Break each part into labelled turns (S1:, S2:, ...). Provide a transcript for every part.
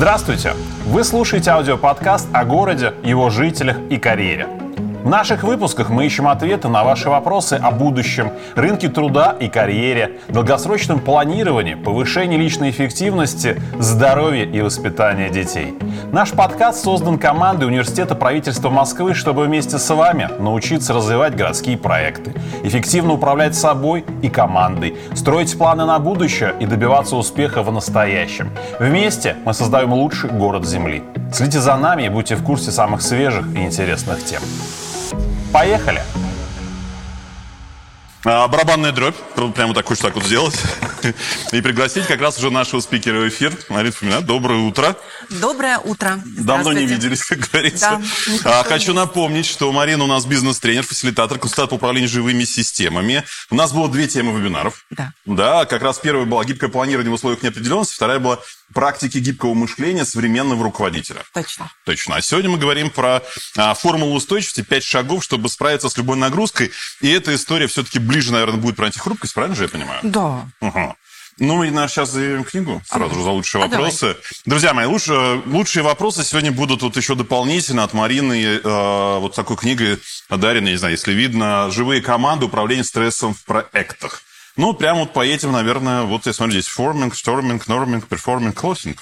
S1: Здравствуйте! Вы слушаете аудиоподкаст о городе, его жителях и карьере. В наших выпусках мы ищем ответы на ваши вопросы о будущем, рынке труда и карьере, долгосрочном планировании, повышении личной эффективности, здоровье и воспитании детей. Наш подкаст создан командой Университета правительства Москвы, чтобы вместе с вами научиться развивать городские проекты, эффективно управлять собой и командой, строить планы на будущее и добиваться успеха в настоящем. Вместе мы создаем лучший город Земли. Следите за нами и будьте в курсе самых свежих и интересных тем. Поехали!
S2: А, барабанная дробь. Прямо так хочешь так вот сделать. И пригласить как раз уже нашего спикера в эфир. Марина Фомина, доброе утро.
S3: Доброе утро.
S2: Давно не виделись, как говорится. Да, а, хочу напомнить, что Марина у нас бизнес-тренер, фасилитатор, консультант по управлению живыми системами. У нас было две темы вебинаров.
S3: Да.
S2: Да, как раз первая была гибкое планирование в условиях неопределенности, вторая была практики гибкого мышления современного руководителя.
S3: Точно.
S2: Точно. А сегодня мы говорим про а, формулу устойчивости, пять шагов, чтобы справиться с любой нагрузкой. И эта история все-таки ближе, наверное, будет про антихрупкость, правильно же я понимаю?
S3: Да.
S2: Угу. Ну, мы, наверное, сейчас заявим книгу сразу а, же за лучшие
S3: а
S2: вопросы.
S3: Давай.
S2: Друзья мои, лучше, лучшие вопросы сегодня будут вот еще дополнительно от Марины. Э, вот такой книгой Дарина, не знаю, если видно, «Живые команды. Управление стрессом в проектах». Ну, прямо вот поедем, наверное, вот я смотрю здесь forming, storming, norming, performing, closing.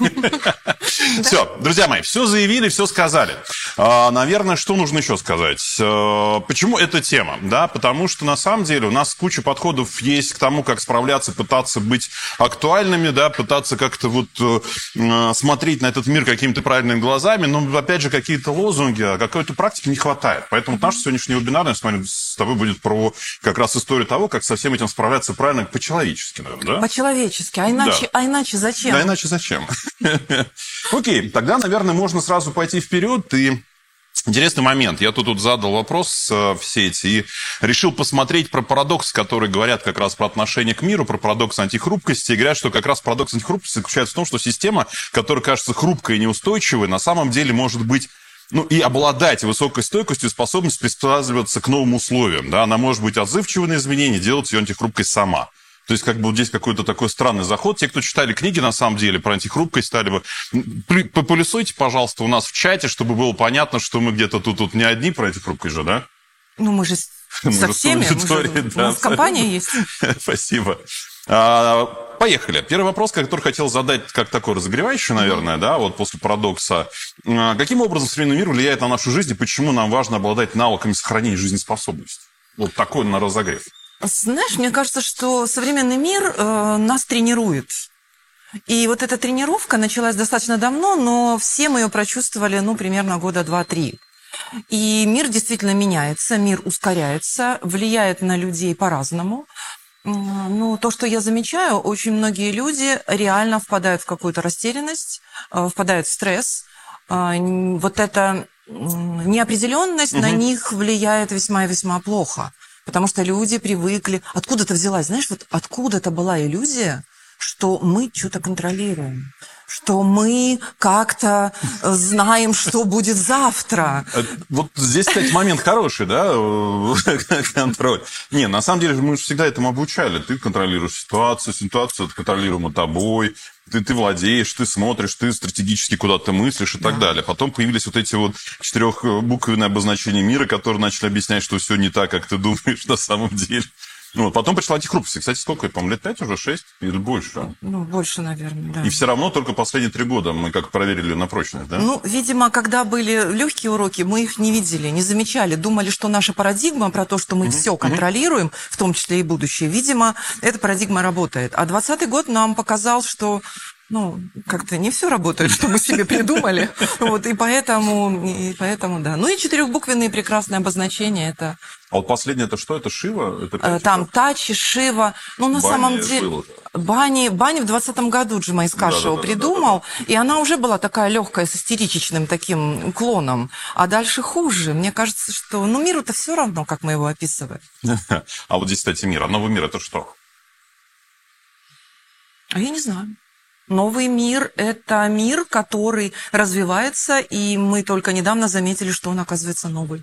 S2: Все, друзья мои, все заявили, все сказали. А, наверное, что нужно еще сказать? А, почему эта тема? Да, потому что на самом деле у нас куча подходов есть к тому, как справляться, пытаться быть актуальными, да, пытаться как-то вот э, смотреть на этот мир какими-то правильными глазами, но опять же какие-то лозунги, а какой-то практики не хватает. Поэтому наш сегодняшний вебинар, я смотрю, с тобой будет про как раз историю того, как со всем этим справляться правильно по-человечески, наверное, да?
S3: По-человечески, а иначе, да. а иначе зачем?
S2: Да, иначе зачем? Окей, тогда, наверное, можно сразу пойти вперед и Интересный момент. Я тут, тут задал вопрос э, в сети и решил посмотреть про парадокс, который говорят как раз про отношение к миру, про парадокс антихрупкости. И говорят, что как раз парадокс антихрупкости заключается в том, что система, которая кажется хрупкой и неустойчивой, на самом деле может быть ну, и обладать высокой стойкостью и способностью приспосабливаться к новым условиям. Да? Она может быть отзывчива на изменения, делать ее антихрупкой сама. То есть, как бы вот здесь какой-то такой странный заход. Те, кто читали книги, на самом деле, про антихрупкость, стали бы... Популисуйте, пожалуйста, у нас в чате, чтобы было понятно, что мы где-то тут, тут не одни про антихрупкость же, да?
S3: Ну, мы же мы со всеми. Мы же, да. У нас компания есть.
S2: Спасибо. А, поехали. Первый вопрос, который хотел задать, как такой разогревающий, наверное, да, вот после парадокса. А, каким образом современный мир влияет на нашу жизнь и почему нам важно обладать навыками сохранения жизнеспособности? Вот такой на разогрев.
S3: Знаешь, мне кажется, что современный мир э, нас тренирует. И вот эта тренировка началась достаточно давно, но все мы ее прочувствовали, ну, примерно года два-три. И мир действительно меняется, мир ускоряется, влияет на людей по-разному. Ну, то, что я замечаю, очень многие люди реально впадают в какую-то растерянность, э, впадают в стресс. Э, вот эта неопределенность угу. на них влияет весьма и весьма плохо. Потому что люди привыкли... Откуда-то взялась, знаешь, вот откуда-то была иллюзия, что мы что-то контролируем, что мы как-то э, знаем, что будет завтра.
S2: Э, вот здесь, кстати, момент хороший, да, контроль. Не, на самом деле мы же всегда этому обучали. Ты контролируешь ситуацию, ситуацию контролируема тобой, ты, ты владеешь, ты смотришь, ты стратегически куда-то мыслишь и да. так далее. Потом появились вот эти вот четырехбуквенные обозначения мира, которые начали объяснять, что все не так, как ты думаешь на самом деле. Ну, потом пришла антикрупность. Кстати, сколько, я помню, лет пять уже, шесть или больше?
S3: Ну, больше, наверное, да.
S2: И все равно только последние три года мы как проверили на прочность, да?
S3: Ну, видимо, когда были легкие уроки, мы их не видели, не замечали. Думали, что наша парадигма про то, что мы mm-hmm. все контролируем, mm-hmm. в том числе и будущее, видимо, эта парадигма работает. А двадцатый год нам показал, что ну, как-то не все работает, что мы себе придумали. Вот, и поэтому, и поэтому, да. Ну и четырехбуквенные прекрасные обозначения это.
S2: А вот последнее это что? Это Шива? Это
S3: э, Там Тачи, Шива. Ну, на Бани самом деле. Бани, Бани в двадцатом году Джима Искашева да, да, придумал, да, да, да. и она уже была такая легкая, с истеричным таким уклоном. А дальше хуже. Мне кажется, что ну, миру-то все равно, как мы его описываем.
S2: А вот здесь, кстати, мир. А новый мир это что?
S3: А я не знаю. Новый мир – это мир, который развивается, и мы только недавно заметили, что он оказывается новый.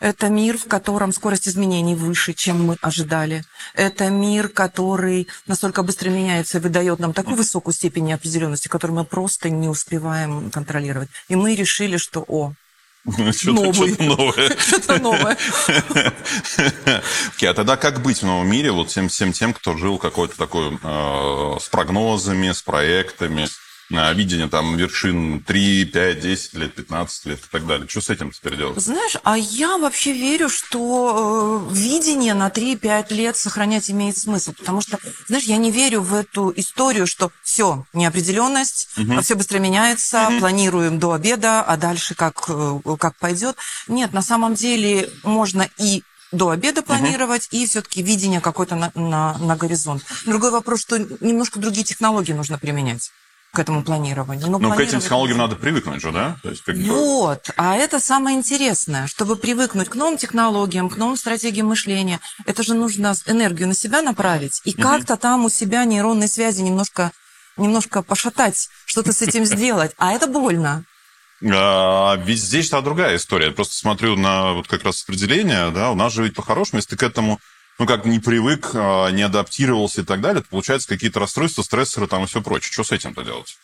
S3: Это мир, в котором скорость изменений выше, чем мы ожидали. Это мир, который настолько быстро меняется и выдает нам такую высокую степень неопределенности, которую мы просто не успеваем контролировать. И мы решили, что, о,
S2: Что-то
S3: Новый.
S2: что-то новое.
S3: что-то новое.
S2: Окей, а тогда как быть в новом мире вот всем, всем тем, кто жил какой-то такой э, с прогнозами, с проектами, видение там вершин 3, 5, 10 лет, 15 лет и так далее. Что с этим теперь делать?
S3: Знаешь, а я вообще верю, что э, видение на 3-5 лет сохранять имеет смысл. Потому что, знаешь, я не верю в эту историю, что все, неопределенность, все быстро меняется, планируем до обеда, а дальше как, э, как пойдет. Нет, на самом деле можно и до обеда планировать, и все-таки видение какое-то на, на, на горизонт. Другой вопрос, что немножко другие технологии нужно применять к этому планированию. Но
S2: Ну, к этим
S3: планировать-
S2: технологиям надо привыкнуть же, да? То есть, как бы-
S3: вот, а это самое интересное, чтобы привыкнуть к новым технологиям, к новым стратегиям мышления, это же нужно энергию на себя направить и как-то там у себя нейронные связи немножко, немножко пошатать, что-то с этим сделать, а это больно.
S2: А, ведь здесь та другая история. Я просто смотрю на вот как раз определение, да, у нас же ведь по-хорошему, если ты к этому ну, как не привык, а, не адаптировался и так далее, то получается какие-то расстройства, стрессоры там и все прочее. Что с этим-то делать?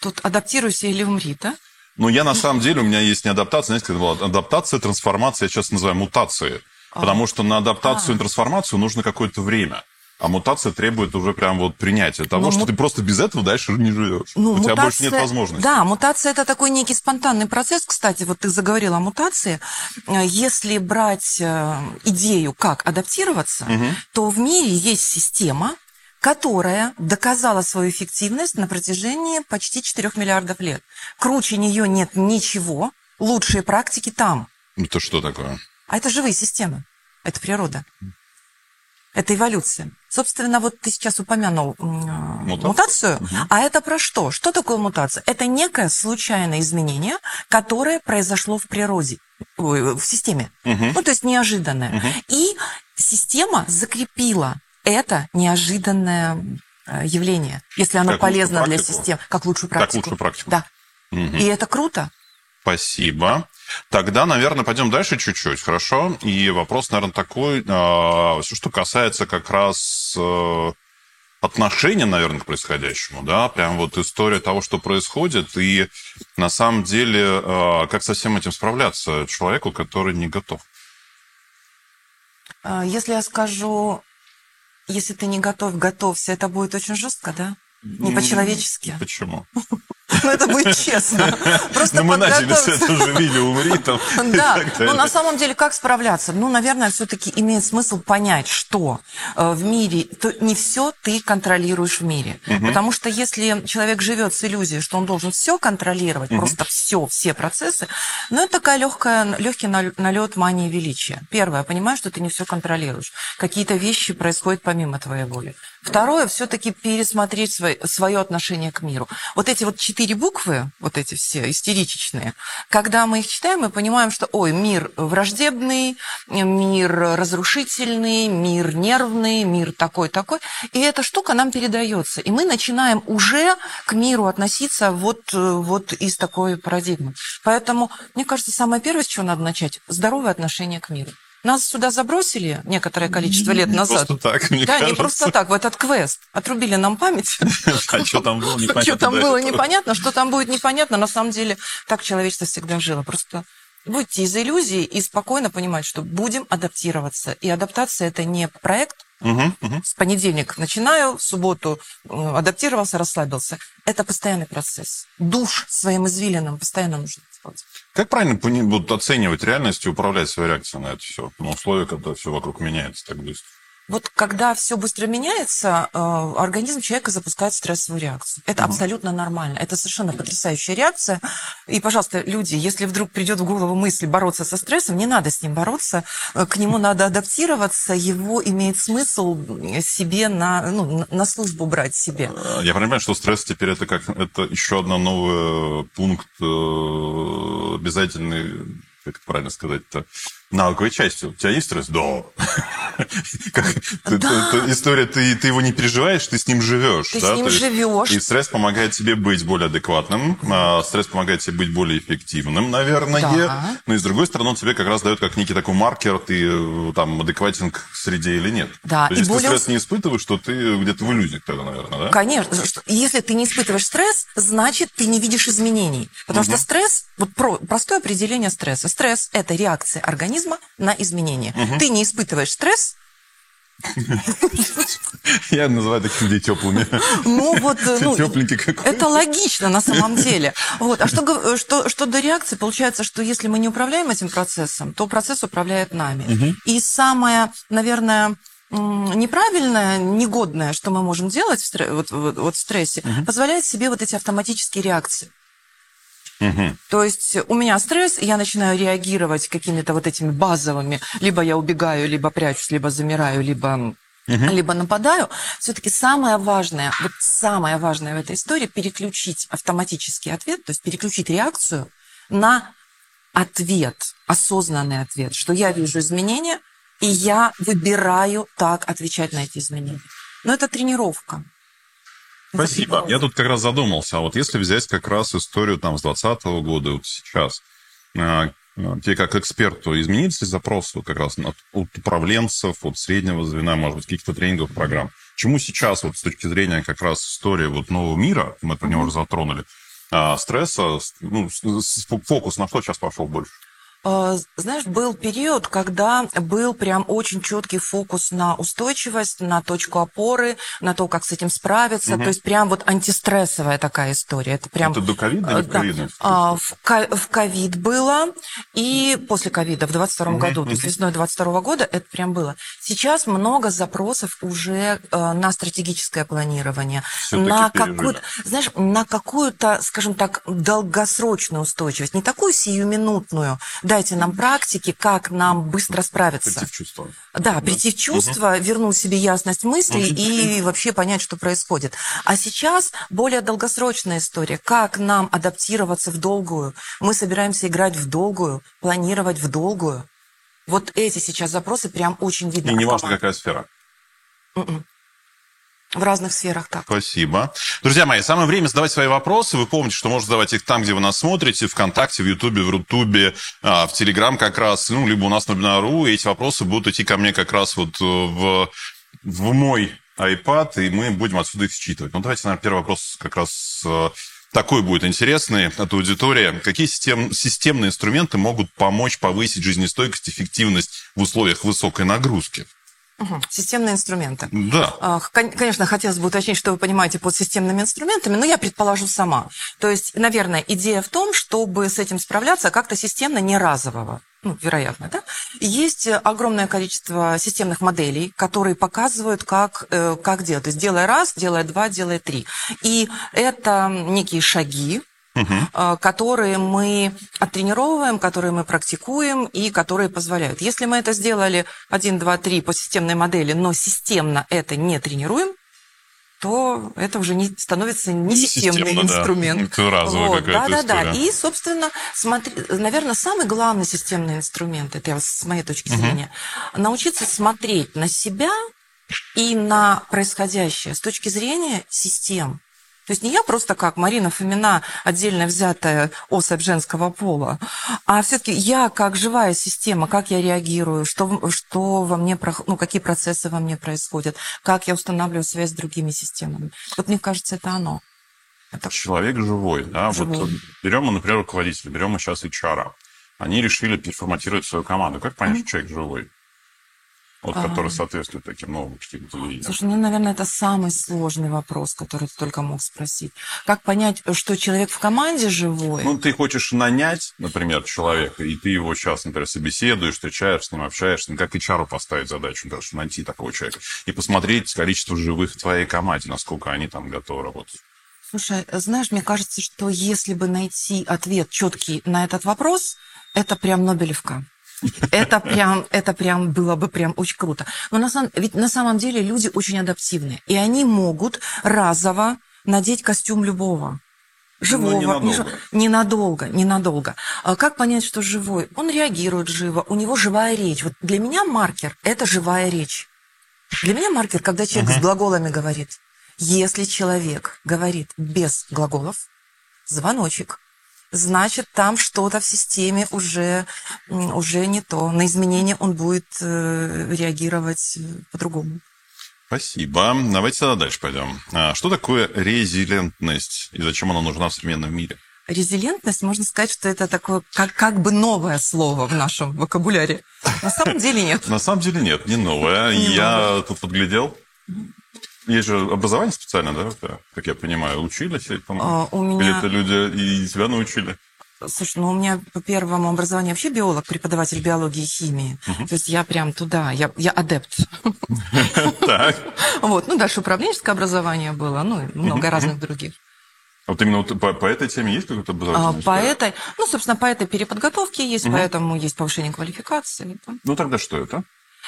S3: Тут адаптируйся или умри, да?
S2: Ну, я на самом деле, у меня есть не адаптация, знаете, это было? Адаптация, трансформация, я сейчас называю мутацией. Потому что на адаптацию и трансформацию нужно какое-то время. А мутация требует уже прям вот принятия того,
S3: Ну,
S2: что
S3: му-
S2: ты просто без этого дальше не живешь.
S3: Ну,
S2: у тебя больше нет
S3: мутация-
S2: возможности.
S3: Да, мутация это такой некий спонтанный процесс. Кстати, вот ты заговорил о мутации. Если брать э, идею, как адаптироваться, то в мире есть система, которая доказала свою эффективность на протяжении почти 4 миллиардов лет. Круче нее нет ничего. Лучшие практики там.
S2: Это что такое?
S3: А это живые системы. Это природа. Это эволюция. Собственно, вот ты сейчас упомянул
S2: Мутацию?
S3: мутацию, а это про что? Что такое мутация? Это некое случайное изменение, которое произошло в природе, в системе. Ну, то есть неожиданное. И система закрепила это неожиданное э, явление, если оно
S2: Как
S3: полезно для системы, как лучшую
S2: Как
S3: практику.
S2: лучшую практику.
S3: Да.
S2: Мгм.
S3: И это круто.
S2: Спасибо. Тогда, наверное, пойдем дальше чуть-чуть, хорошо? И вопрос, наверное, такой, э, все, что касается как раз э, отношения, наверное, к происходящему, да, прям вот история того, что происходит, и на самом деле, э, как со всем этим справляться человеку, который не готов.
S3: А, Если я скажу, если ты не готов, готовься, это будет очень жестко, да? Не по-человечески.
S2: Почему?
S3: Ну, это будет честно. Просто
S2: Ну, мы начали с этого видео, умри там.
S3: Да,
S2: так
S3: ну на самом деле как справляться? Ну, наверное, все-таки имеет смысл понять, что э, в мире, то не все ты контролируешь в мире. Потому что если человек живет с иллюзией, что он должен все контролировать, просто все, все процессы, ну, это такая легкая, легкий налет мании величия. Первое, понимаешь, что ты не все контролируешь. Какие-то вещи происходят помимо твоей воли. Второе, все-таки пересмотреть свое, свое отношение к миру. Вот эти вот четыре буквы, вот эти все истеричные, когда мы их читаем, мы понимаем, что, ой, мир враждебный, мир разрушительный, мир нервный, мир такой-такой. И эта штука нам передается. И мы начинаем уже к миру относиться вот, вот из такой парадигмы. Поэтому, мне кажется, самое первое, с чего надо начать, здоровое отношение к миру. Нас сюда забросили некоторое количество лет назад.
S2: Просто так, мне
S3: да, не
S2: кажется.
S3: просто так, в этот квест. Отрубили нам память.
S2: А что там было, непонятно.
S3: Что там было непонятно, что там будет непонятно. На самом деле так человечество всегда жило. Просто выйти из иллюзии и спокойно понимать, что будем адаптироваться. И адаптация – это не проект,
S2: Мгм, мгм.
S3: с понедельника начинаю, в субботу э, адаптировался, расслабился. Это постоянный процесс. Душ своим извилинам постоянно нужно делать.
S2: Как правильно вот, оценивать реальность и управлять своей реакцией на это все? На условия, когда все вокруг меняется так быстро.
S3: Вот когда все быстро меняется, э, организм человека запускает стрессовую реакцию. Это абсолютно нормально. Это совершенно потрясающая реакция. И, пожалуйста, люди, если вдруг придет в голову мысль бороться со стрессом, не надо с ним бороться. Э, К нему надо адаптироваться. Его имеет смысл себе на, ну, на- службу брать себе.
S2: Э, Я понимаю, что стресс теперь это как это еще одна новый пункт э, обязательный, как это правильно сказать-то, На какой части? У тебя есть стресс? Да. История, ты, его не переживаешь, ты с ним живешь.
S3: Ты с ним живешь.
S2: И стресс помогает тебе быть более адекватным, а стресс помогает тебе быть более эффективным, наверное. Но и с другой стороны, он тебе как раз дает как некий такой маркер, ты э, там адекватен к среде или нет.
S3: Да.
S2: То есть, если стресс не испытываешь, то ты где-то в иллюзиях тогда, наверное, да?
S3: Конечно. Если ты не испытываешь стресс, значит, ты не видишь изменений. Потому что стресс, вот про, простое определение стресса. Стресс – это реакция организма на изменения. Угу. Ты не испытываешь стресс,
S2: я называю таких людей теплыми.
S3: Ну вот, ну, это логично на самом деле. Вот. А что, что, что до реакции, получается, что если мы не управляем этим процессом, то процесс управляет нами. Угу. И самое, наверное, неправильное, негодное, что мы можем делать в, стрессе, вот, вот, вот в стрессе, угу. позволяет себе вот эти автоматические реакции. Угу. То есть у меня стресс, я начинаю реагировать какими-то вот этими базовыми, либо я убегаю, либо прячусь, либо замираю, либо угу. либо нападаю. Все-таки самое важное, вот самое важное в этой истории переключить автоматический ответ, то есть переключить реакцию на ответ, осознанный ответ, что я вижу изменения, и я выбираю так отвечать на эти изменения. Но это тренировка.
S2: Спасибо. Я тут как раз задумался. А вот если взять как раз историю там с 2020 года, вот сейчас, а, тебе как эксперту изменились ли запросы как раз от, от управленцев, от среднего звена, может быть, каких-то тренинговых программ? Чему сейчас вот с точки зрения как раз истории вот нового мира, мы про него уже затронули, а, стресса, ну, фокус на что сейчас пошел больше?
S3: А, знаешь, был период, когда был прям очень четкий фокус на устойчивость, на точку опоры, на то, как с этим справиться. Угу. То есть прям вот антистрессовая такая история. Это прям...
S2: Это до ковида или
S3: да. ковидной? А, в ковид было, и после ковида в 22 угу, году, то есть весной 22 года это прям было. Сейчас много запросов уже э, на стратегическое планирование, на какую-то, знаешь, на какую-то, скажем так, долгосрочную устойчивость, не такую сиюминутную, дайте нам практики, как нам быстро справиться.
S2: Прийти в чувство.
S3: Да, да. прийти в чувство, угу. вернуть себе ясность мыслей угу. и вообще понять, что происходит. А сейчас более долгосрочная история. Как нам адаптироваться в долгую? Мы собираемся играть в долгую, планировать в долгую. Вот эти сейчас запросы прям очень видны.
S2: И не важно, какая сфера.
S3: Mm-mm. В разных сферах так.
S2: Спасибо. Друзья мои, самое время задавать свои вопросы. Вы помните, что можно задавать их там, где вы нас смотрите, ВКонтакте, в Ютубе, в Рутубе, а, в Телеграм как раз, ну, либо у нас на Бинару. И эти вопросы будут идти ко мне как раз вот э, в, в мой iPad, и мы будем отсюда их считывать. Ну, давайте, наверное, первый вопрос как раз э, такой будет интересный от аудитории. Какие систем, системные инструменты могут помочь повысить жизнестойкость, эффективность в условиях высокой нагрузки?
S3: Угу. Системные инструменты.
S2: Да.
S3: А, конечно, хотелось бы уточнить, что вы понимаете под системными инструментами, но я предположу сама. То есть, наверное, идея в том, чтобы с этим справляться как-то системно, не разового. Ну, вероятно, да? Есть огромное количество системных моделей, которые показывают, как, э, как делать. То есть, делая раз, делая два, делая три. И это некие шаги, угу. которые мы оттренировываем, которые мы практикуем и которые позволяют. Если мы это сделали 1, 2, 3 по системной модели, но системно это не тренируем, то это уже не становится не системный Системно, инструмент.
S2: Да. Разовая вот,
S3: да, да, да. И, собственно, смотри, наверное, самый главный системный инструмент, это с моей точки зрения, угу. научиться смотреть на себя и на происходящее с точки зрения систем. То есть не я просто как Марина Фомина, отдельно взятая особь женского пола, а все-таки я как живая система, как я реагирую, что, что во мне, ну, какие процессы во мне происходят, как я устанавливаю связь с другими системами. Вот мне кажется, это оно.
S2: Это... Человек живой, да? Живой. Вот берем, например, руководителя, берем мы сейчас HR. Они решили переформатировать свою команду. Как понять, mm-hmm. что человек живой? Вот, а... который соответствует таким новым каким-то видениям.
S3: Слушай, ну, наверное, это самый сложный вопрос, который ты только мог спросить. Как понять, что человек в команде живой?
S2: Ну, ты хочешь нанять, например, человека, и ты его сейчас, например, собеседуешь, встречаешь с ним, общаешься, как HR поставить задачу, даже найти такого человека, и посмотреть количество живых в твоей команде, насколько они там готовы работать.
S3: Слушай, знаешь, мне кажется, что если бы найти ответ четкий на этот вопрос, это прям Нобелевка. Это прям, это прям было бы прям очень круто. Но на самом, ведь на самом деле люди очень адаптивны. И они могут разово надеть костюм любого. живого.
S2: Ну, ненадолго.
S3: не жи- Ненадолго, ненадолго. А Как понять, что живой? Он реагирует живо, у него живая речь. Вот для меня маркер – это живая речь. Для меня маркер, когда человек с глаголами говорит. Если человек говорит без глаголов, звоночек, значит, там что-то в системе уже, уже не то. На изменения он будет э, реагировать э, по-другому.
S2: Спасибо. Давайте тогда дальше пойдем. А, Что такое резилентность и зачем она нужна в современном мире?
S3: Резилентность, можно сказать, что это такое как, как бы новое слово в нашем вокабуляре. На самом деле нет.
S2: На самом деле нет, не новое. Я тут подглядел. Есть же образование специально, да, это, как я понимаю, учились, или, по-моему?
S3: А, у
S2: Или
S3: меня,
S2: это люди и тебя научили?
S3: слушай, ну у меня по первому образованию вообще биолог, преподаватель биологии и химии. То есть я прям туда, я, я адепт.
S2: Так.
S3: Вот, ну дальше управленческое образование было, ну много разных других.
S2: А Вот именно вот по, по этой теме есть какое-то
S3: А,
S2: образовательное?
S3: По этой, ну, собственно, по этой переподготовке есть, поэтому есть повышение квалификации. там.
S2: Ну тогда что это?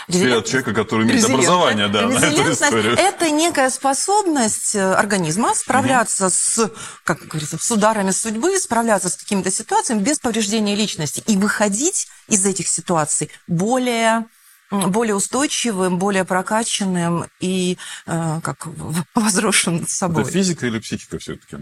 S3: Резилент-
S2: человека, который имеет
S3: Резилентность.
S2: образование, да, на эту историю.
S3: Это некая способность э, организма справляться с, как говорится, с ударами судьбы, справляться с какими-то ситуациями без повреждения личности и выходить из этих ситуаций более более устойчивым, более прокачанным и э, как возросшим собой.
S2: Это физика или психика все-таки?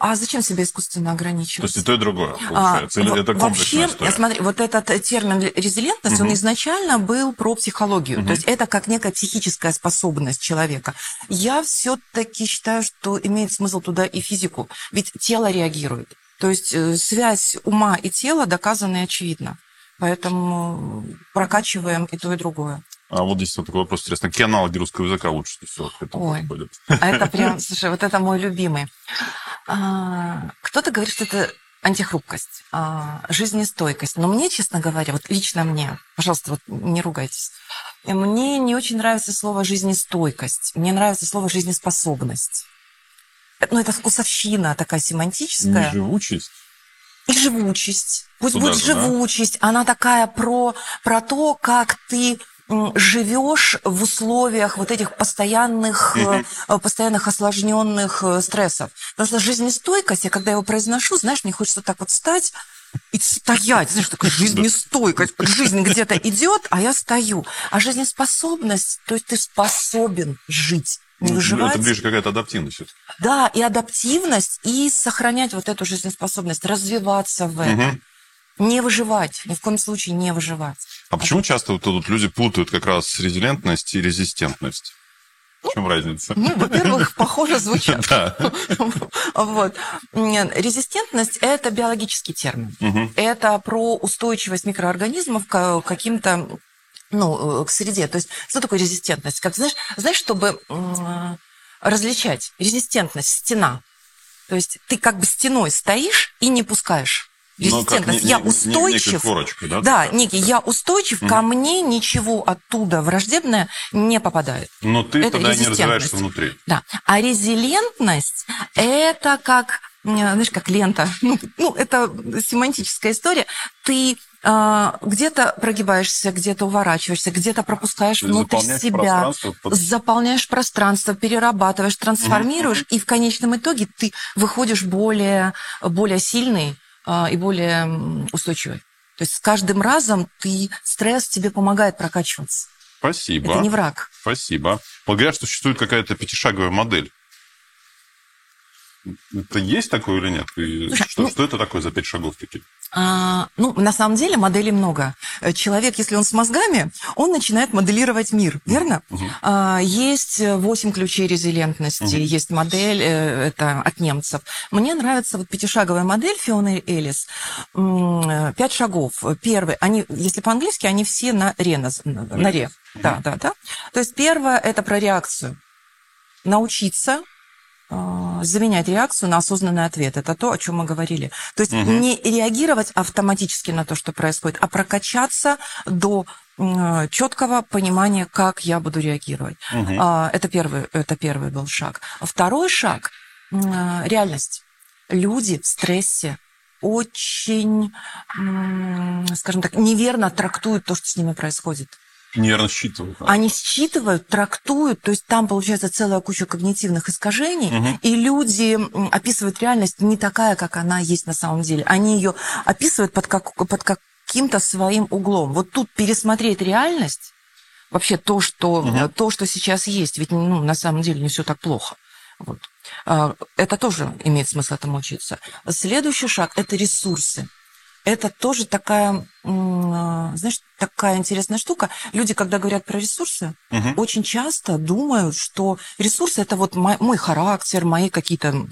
S3: А зачем себя искусственно
S2: То
S3: ограничивать?
S2: есть и то, и другое,
S3: А,
S2: получается? Или
S3: во-
S2: это комплексная
S3: Вообще,
S2: история?
S3: смотри, вот этот э, термин резилентность, он изначально был про психологию. То есть это как некая психическая способность человека. Я все-таки считаю, что имеет смысл туда и физику. Ведь тело реагирует. То есть э, связь ума и тела доказана и очевидна. Поэтому прокачиваем и то, и другое.
S2: А вот здесь вот такой вопрос интересный. Какие аналоги русского языка лучше всего к этому
S3: Ой.
S2: подходят?
S3: А это прям, слушай, вот это мой любимый. А, Кто-то говорит, что это антихрупкость, а, жизнестойкость. Но мне, честно говоря, вот лично мне, пожалуйста, вот не ругайтесь, э, мне не очень нравится слово жизнестойкость. Мне нравится слово жизнеспособность. Э, Ну, это вкусовщина такая семантическая.
S2: Неживучесть?
S3: И живучесть. Пусть
S2: Туда
S3: будет
S2: же, да?
S3: живучесть. Она такая про, про то, как ты живешь в условиях вот этих постоянных, э, постоянных осложненных э, стрессов. Потому что жизнестойкость, я когда его произношу, знаешь, мне хочется так вот встать и стоять, знаешь, такая жизнестойкость, жизнь где-то идет, а я стою. А жизнеспособность, то есть ты способен жить, не
S2: Ну,
S3: выживать.
S2: Это ближе какая-то адаптивность.
S3: Да, и адаптивность, и сохранять вот эту жизнеспособность, развиваться в этом.
S2: Мгм.
S3: Не выживать, ни в коем случае не выживать.
S2: А почему часто вот тут люди путают как раз резилентность и резистентность? В чем разница?
S3: Ну, во-первых, похоже звучат.
S2: Да.
S3: Вот. Резистентность – это биологический термин.
S2: Мгм.
S3: Это про устойчивость микроорганизмов к каким-то ну, э, к среде. То есть, что такое резистентность? Как, знаешь, знаешь, чтобы различать резистентность, стена. То есть ты как бы стеной стоишь и не пускаешь.
S2: Ну,
S3: Резистентность.
S2: не-
S3: я устойчив.
S2: корочкой, да,
S3: Да, некий. Я устойчив, ко мне ничего оттуда враждебное не попадает.
S2: Но ты
S3: Это
S2: тогда не развиваешься внутри.
S3: Да. А резилентность – это как, знаешь, как лента. Ну, ну, это семантическая история. Ты а, где-то прогибаешься, где-то уворачиваешься, где-то пропускаешь внутрь
S2: заполняешь
S3: себя,
S2: пространство под-
S3: заполняешь пространство, перерабатываешь, трансформируешь, и в конечном итоге ты выходишь более, более сильный и более м, устойчивый. То есть с каждым разом ты, стресс тебе помогает прокачиваться.
S2: Спасибо.
S3: Это не враг.
S2: Спасибо. Говорят, что существует какая-то пятишаговая модель. Это есть такое или нет?
S3: Слушай,
S2: что,
S3: ну-
S2: что это такое за пять шагов такие?
S3: А, ну, на самом деле моделей много. Э, Человек, если он с мозгами, он начинает моделировать мир, верно? А, есть э, восемь ключей резилентности, есть модель, э, это от немцев. Мне нравится вот пятишаговая модель Фионы Элис. Пять шагов. Первый, они, если по-английски, они все на ре, на, на ре. Да, да, да. То есть первое – это про реакцию. Научиться заменять реакцию на осознанный ответ. Это то, о чем мы говорили. То есть не реагировать автоматически на то, что происходит, а прокачаться до четкого понимания, как я буду реагировать. А, Это первый, это первый был шаг. Второй шаг реальность. Люди в стрессе очень, скажем так, неверно трактуют то, что с ними происходит.
S2: Нервно считывают.
S3: Они считывают, трактуют, то есть там получается целая куча когнитивных искажений, угу. и люди описывают реальность не такая, как она есть на самом деле. Они ее описывают под, как, под каким-то своим углом. Вот тут пересмотреть реальность, вообще то, что, угу. то, что сейчас есть, ведь ну, на самом деле не все так плохо. Вот. А, это тоже имеет смысл этому учиться. Следующий шаг – это ресурсы это тоже такая, а, знаешь, такая интересная штука. Люди, когда говорят про ресурсы, угу. очень часто думают, что ресурсы это вот мой, мой характер, мои какие-то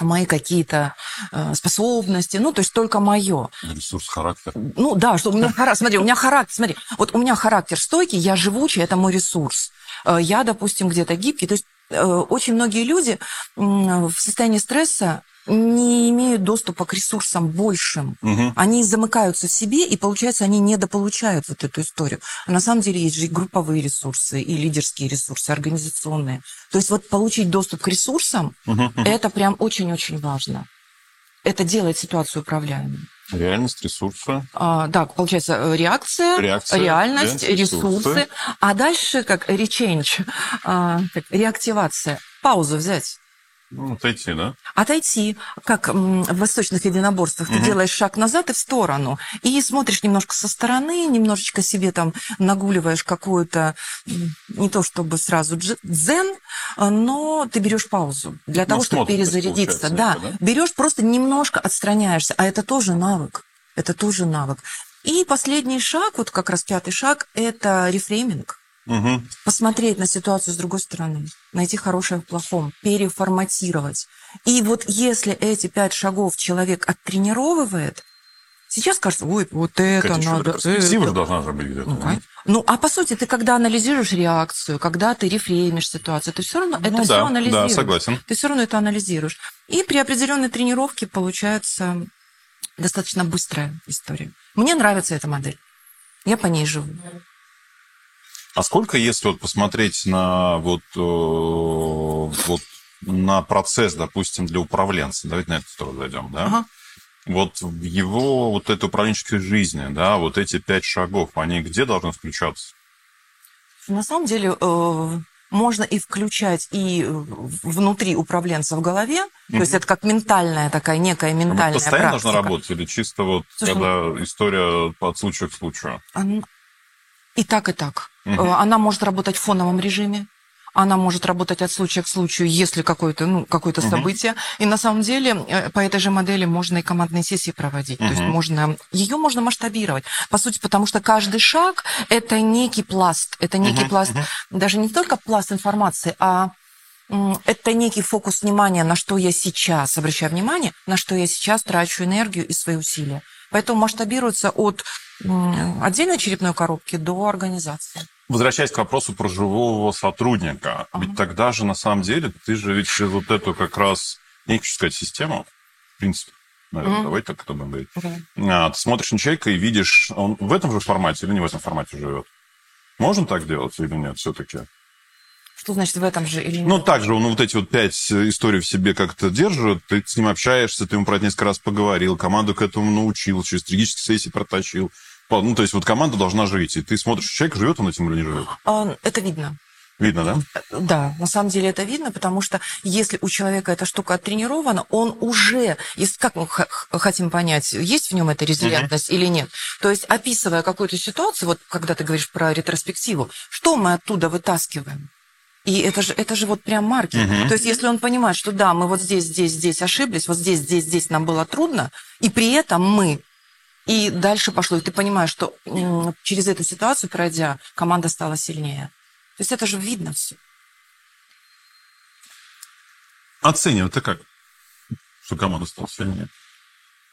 S3: мои какие-то э, способности, ну, то есть только мое.
S2: Ресурс, характер.
S3: Ну, да, что у меня характер, смотри, у меня характер, смотри, вот у меня характер стойкий, я живучий, это мой ресурс. Э, я, допустим, где-то гибкий, то есть э, очень многие люди в состоянии стресса не имеют доступа к ресурсам большим. Угу. Они замыкаются в себе, и, получается, они недополучают вот эту историю. А на самом деле есть же и групповые ресурсы, и лидерские ресурсы, организационные. То есть вот получить доступ к ресурсам, угу. это прям очень-очень важно. Это делает ситуацию управляемой.
S2: Реальность, ресурсы.
S3: А, да, получается, э, реакция, реакция реальность, ресурсы. ресурсы. А дальше как реченч, а, реактивация. Паузу взять.
S2: Ну, отойти, да?
S3: Отойти, как в восточных единоборствах. Угу. Ты делаешь шаг назад и в сторону. И смотришь немножко со стороны, немножечко себе там нагуливаешь какую-то, не то чтобы сразу дзен, но ты берешь паузу для ну, того, чтобы перезарядиться. Да, это, да, берешь, просто немножко отстраняешься. А это тоже навык. Это тоже навык. И последний шаг, вот как раз пятый шаг, это рефрейминг. Угу. Посмотреть на ситуацию с другой стороны, найти хорошее в плохом, переформатировать. И вот если эти пять шагов человек оттренировывает, сейчас кажется, ой, вот это Катя, надо.
S2: Перспектива это... должна же быть где-то.
S3: Ну, да? ну, а по сути, ты когда анализируешь реакцию, когда ты рефреймишь ситуацию, ты все равно ну, это да, все анализируешь.
S2: Да, согласен.
S3: Ты все равно это анализируешь. И при определенной тренировке получается достаточно быстрая история. Мне нравится эта модель. Я по ней живу.
S2: А сколько, если вот посмотреть на вот, э, вот на процесс, допустим, для управленца, давайте на это тоже зайдем, да? Ага. Вот в его вот этой управленческой жизни, да, вот эти пять шагов, они где должны включаться?
S3: На самом деле э, можно и включать и внутри управленца в голове, mm-hmm. то есть это как ментальная такая некая ментальная а
S2: постоянно
S3: практика.
S2: должна работать или чисто вот Слушай, когда ну... история от случая к случаю?
S3: И так, и так. Угу. Она может работать в фоновом режиме. Она может работать от случая к случаю, если какое-то ну, какое угу. событие. И на самом деле э, по этой же модели можно и командные сессии проводить. Угу. То есть можно, ее можно масштабировать. По сути, потому что каждый шаг – это некий пласт. Это некий угу. пласт, угу. даже не только пласт информации, а это некий фокус внимания, на что я сейчас обращаю внимание, на что я сейчас трачу энергию и свои усилия. Поэтому масштабируется от отдельной черепной коробки до организации.
S2: Возвращаясь к вопросу про живого сотрудника, ага. ведь тогда же на самом деле ты же ведь через вот эту как раз, не хочу сказать, систему, в принципе, наверное, mm давай так это будем говорить. Okay. А, ты смотришь на человека и видишь, он в этом же формате или не в этом формате живет. Можно так делать или нет все-таки?
S3: Что значит в этом же или нет?
S2: Ну, также он вот эти вот пять историй в себе как-то держит, ты с ним общаешься, ты ему про это несколько раз поговорил, команду к этому научил, через стратегические сессии протащил. Ну, то есть вот команда должна жить, и ты смотришь, человек живет он этим или не живет?
S3: А, это видно.
S2: Видно, да?
S3: Да, на самом деле это видно, потому что если у человека эта штука оттренирована, он уже, если, как мы хотим понять, есть в нем эта резилентность uh-huh. или нет. То есть, описывая какую-то ситуацию, вот когда ты говоришь про ретроспективу, что мы оттуда вытаскиваем? И это же, это же вот прям маркер. Uh-huh. То есть, если он понимает, что да, мы вот здесь, здесь, здесь ошиблись, вот здесь, здесь, здесь нам было трудно, и при этом мы и дальше пошло. И ты понимаешь, что через эту ситуацию, пройдя, команда стала сильнее. То есть это же видно все.
S2: Оценивать-то как? Что команда стала сильнее?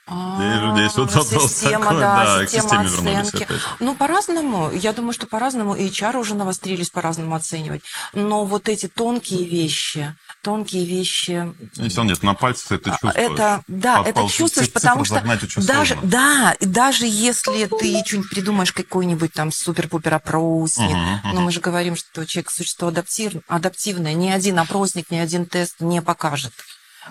S3: А, Здесь вот система, такой, да, да, система оценки. Ну, по-разному. Я думаю, что по-разному. И HR уже навострились по-разному оценивать. Но вот эти тонкие вещи, тонкие вещи...
S2: Если он нет на пальцах, это чувствуешь.
S3: Это, да, это чувствуешь, потому что даже, да, даже если ты что-нибудь придумаешь, какой-нибудь там супер-пупер опросник, uh-huh, uh-huh. но мы же говорим, что человек существо адаптив, адаптивное, ни один опросник, ни один тест не покажет.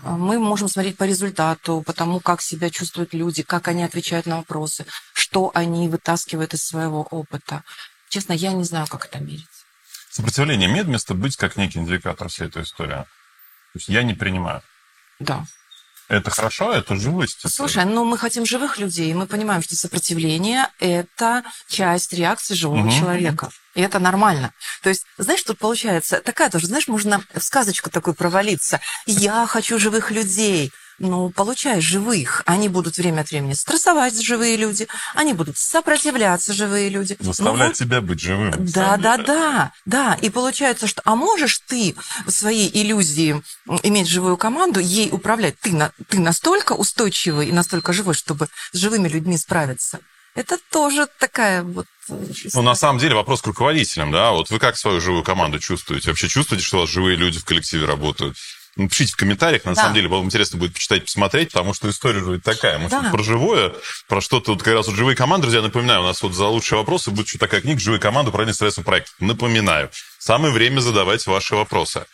S3: Мы можем смотреть по результату, по тому, как себя чувствуют люди, как они отвечают на вопросы, что они вытаскивают из своего опыта. Честно, я не знаю, как это мерить.
S2: Сопротивление имеет место быть как некий индикатор всей этой истории. То есть я не принимаю.
S3: Да.
S2: Это хорошо, это живость.
S3: Слушай, ну мы хотим живых людей, и мы понимаем, что сопротивление – это часть реакции живого
S2: Мгм.
S3: человека. И это нормально. То есть, знаешь, тут получается такая тоже, знаешь, можно в сказочку такую провалиться. Я хочу живых людей. Ну, получаешь живых. Они будут время от времени стрессовать, живые люди. Они будут сопротивляться, живые люди. Ну,
S2: Заставлять
S3: вот
S2: тебя быть живым.
S3: Да, да,
S2: деле.
S3: да, да. И получается, что... А можешь ты в своей иллюзии иметь живую команду, ей управлять? Ты, на, ты настолько устойчивый и настолько живой, чтобы с живыми людьми справиться. Это тоже такая вот... э,
S2: Ну, на самом деле, вопрос к руководителям, да? Вот вы как свою живую команду чувствуете? Вообще чувствуете, что у вас живые люди в коллективе работают? Ну, Пишите в комментариях, на
S3: Да.
S2: самом деле, было бы интересно будет почитать, посмотреть, потому что история же такая. Мы
S3: Да.
S2: про живое, про что-то, вот как раз вот живые команды, друзья, напоминаю, у нас вот за лучшие вопросы будет еще такая книга «Живые команды. Управление стрессом проектов». Напоминаю. Самое время задавать ваши вопросы.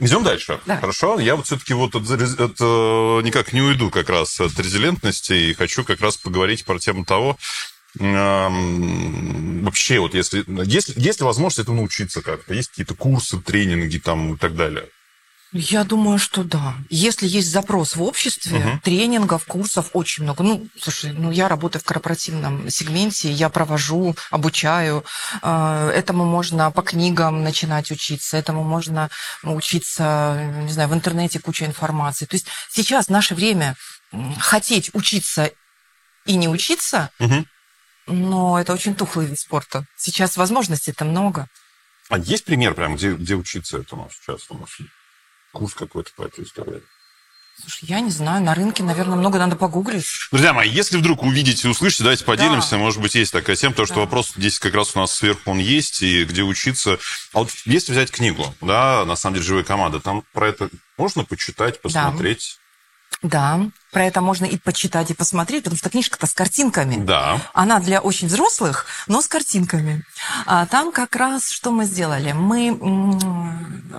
S2: Идем дальше.
S3: Да.
S2: Хорошо. Я вот все-таки вот от, от, э, никак не уйду как раз от резилентности и хочу как раз поговорить про тему того, вообще вот если, если, есть ли возможность этому научиться как-то? Есть какие-то курсы, тренинги там и так далее?
S3: Я думаю, что да. Если есть запрос в обществе,
S2: Мгм.
S3: тренингов, курсов очень много. Ну, слушай, ну я работаю в корпоративном сегменте, я провожу, обучаю. Э, Этому можно по книгам начинать учиться, этому можно учиться, не знаю, в интернете куча информации. То есть сейчас наше время хотеть учиться и не учиться,
S2: Мгм.
S3: но это очень тухлый вид спорта. Сейчас возможностей-то много.
S2: А есть пример прям, где, где учиться этому сейчас? у нас? Курс какой-то по этой истории?
S3: Слушай, я не знаю, на рынке, наверное, много надо погуглить.
S2: Друзья мои, если вдруг увидите и услышите, давайте поделимся.
S3: Да.
S2: Может быть, есть такая тема, потому что
S3: Да.
S2: вопрос здесь как раз у нас сверху он есть, и где учиться. А вот если взять книгу, да, на самом деле, «Живая команда», там про это можно почитать, посмотреть?
S3: Да, про это можно и почитать, и посмотреть, потому что книжка-то с картинками.
S2: Да.
S3: Она для очень взрослых, но с картинками. А там как раз что мы сделали? Мы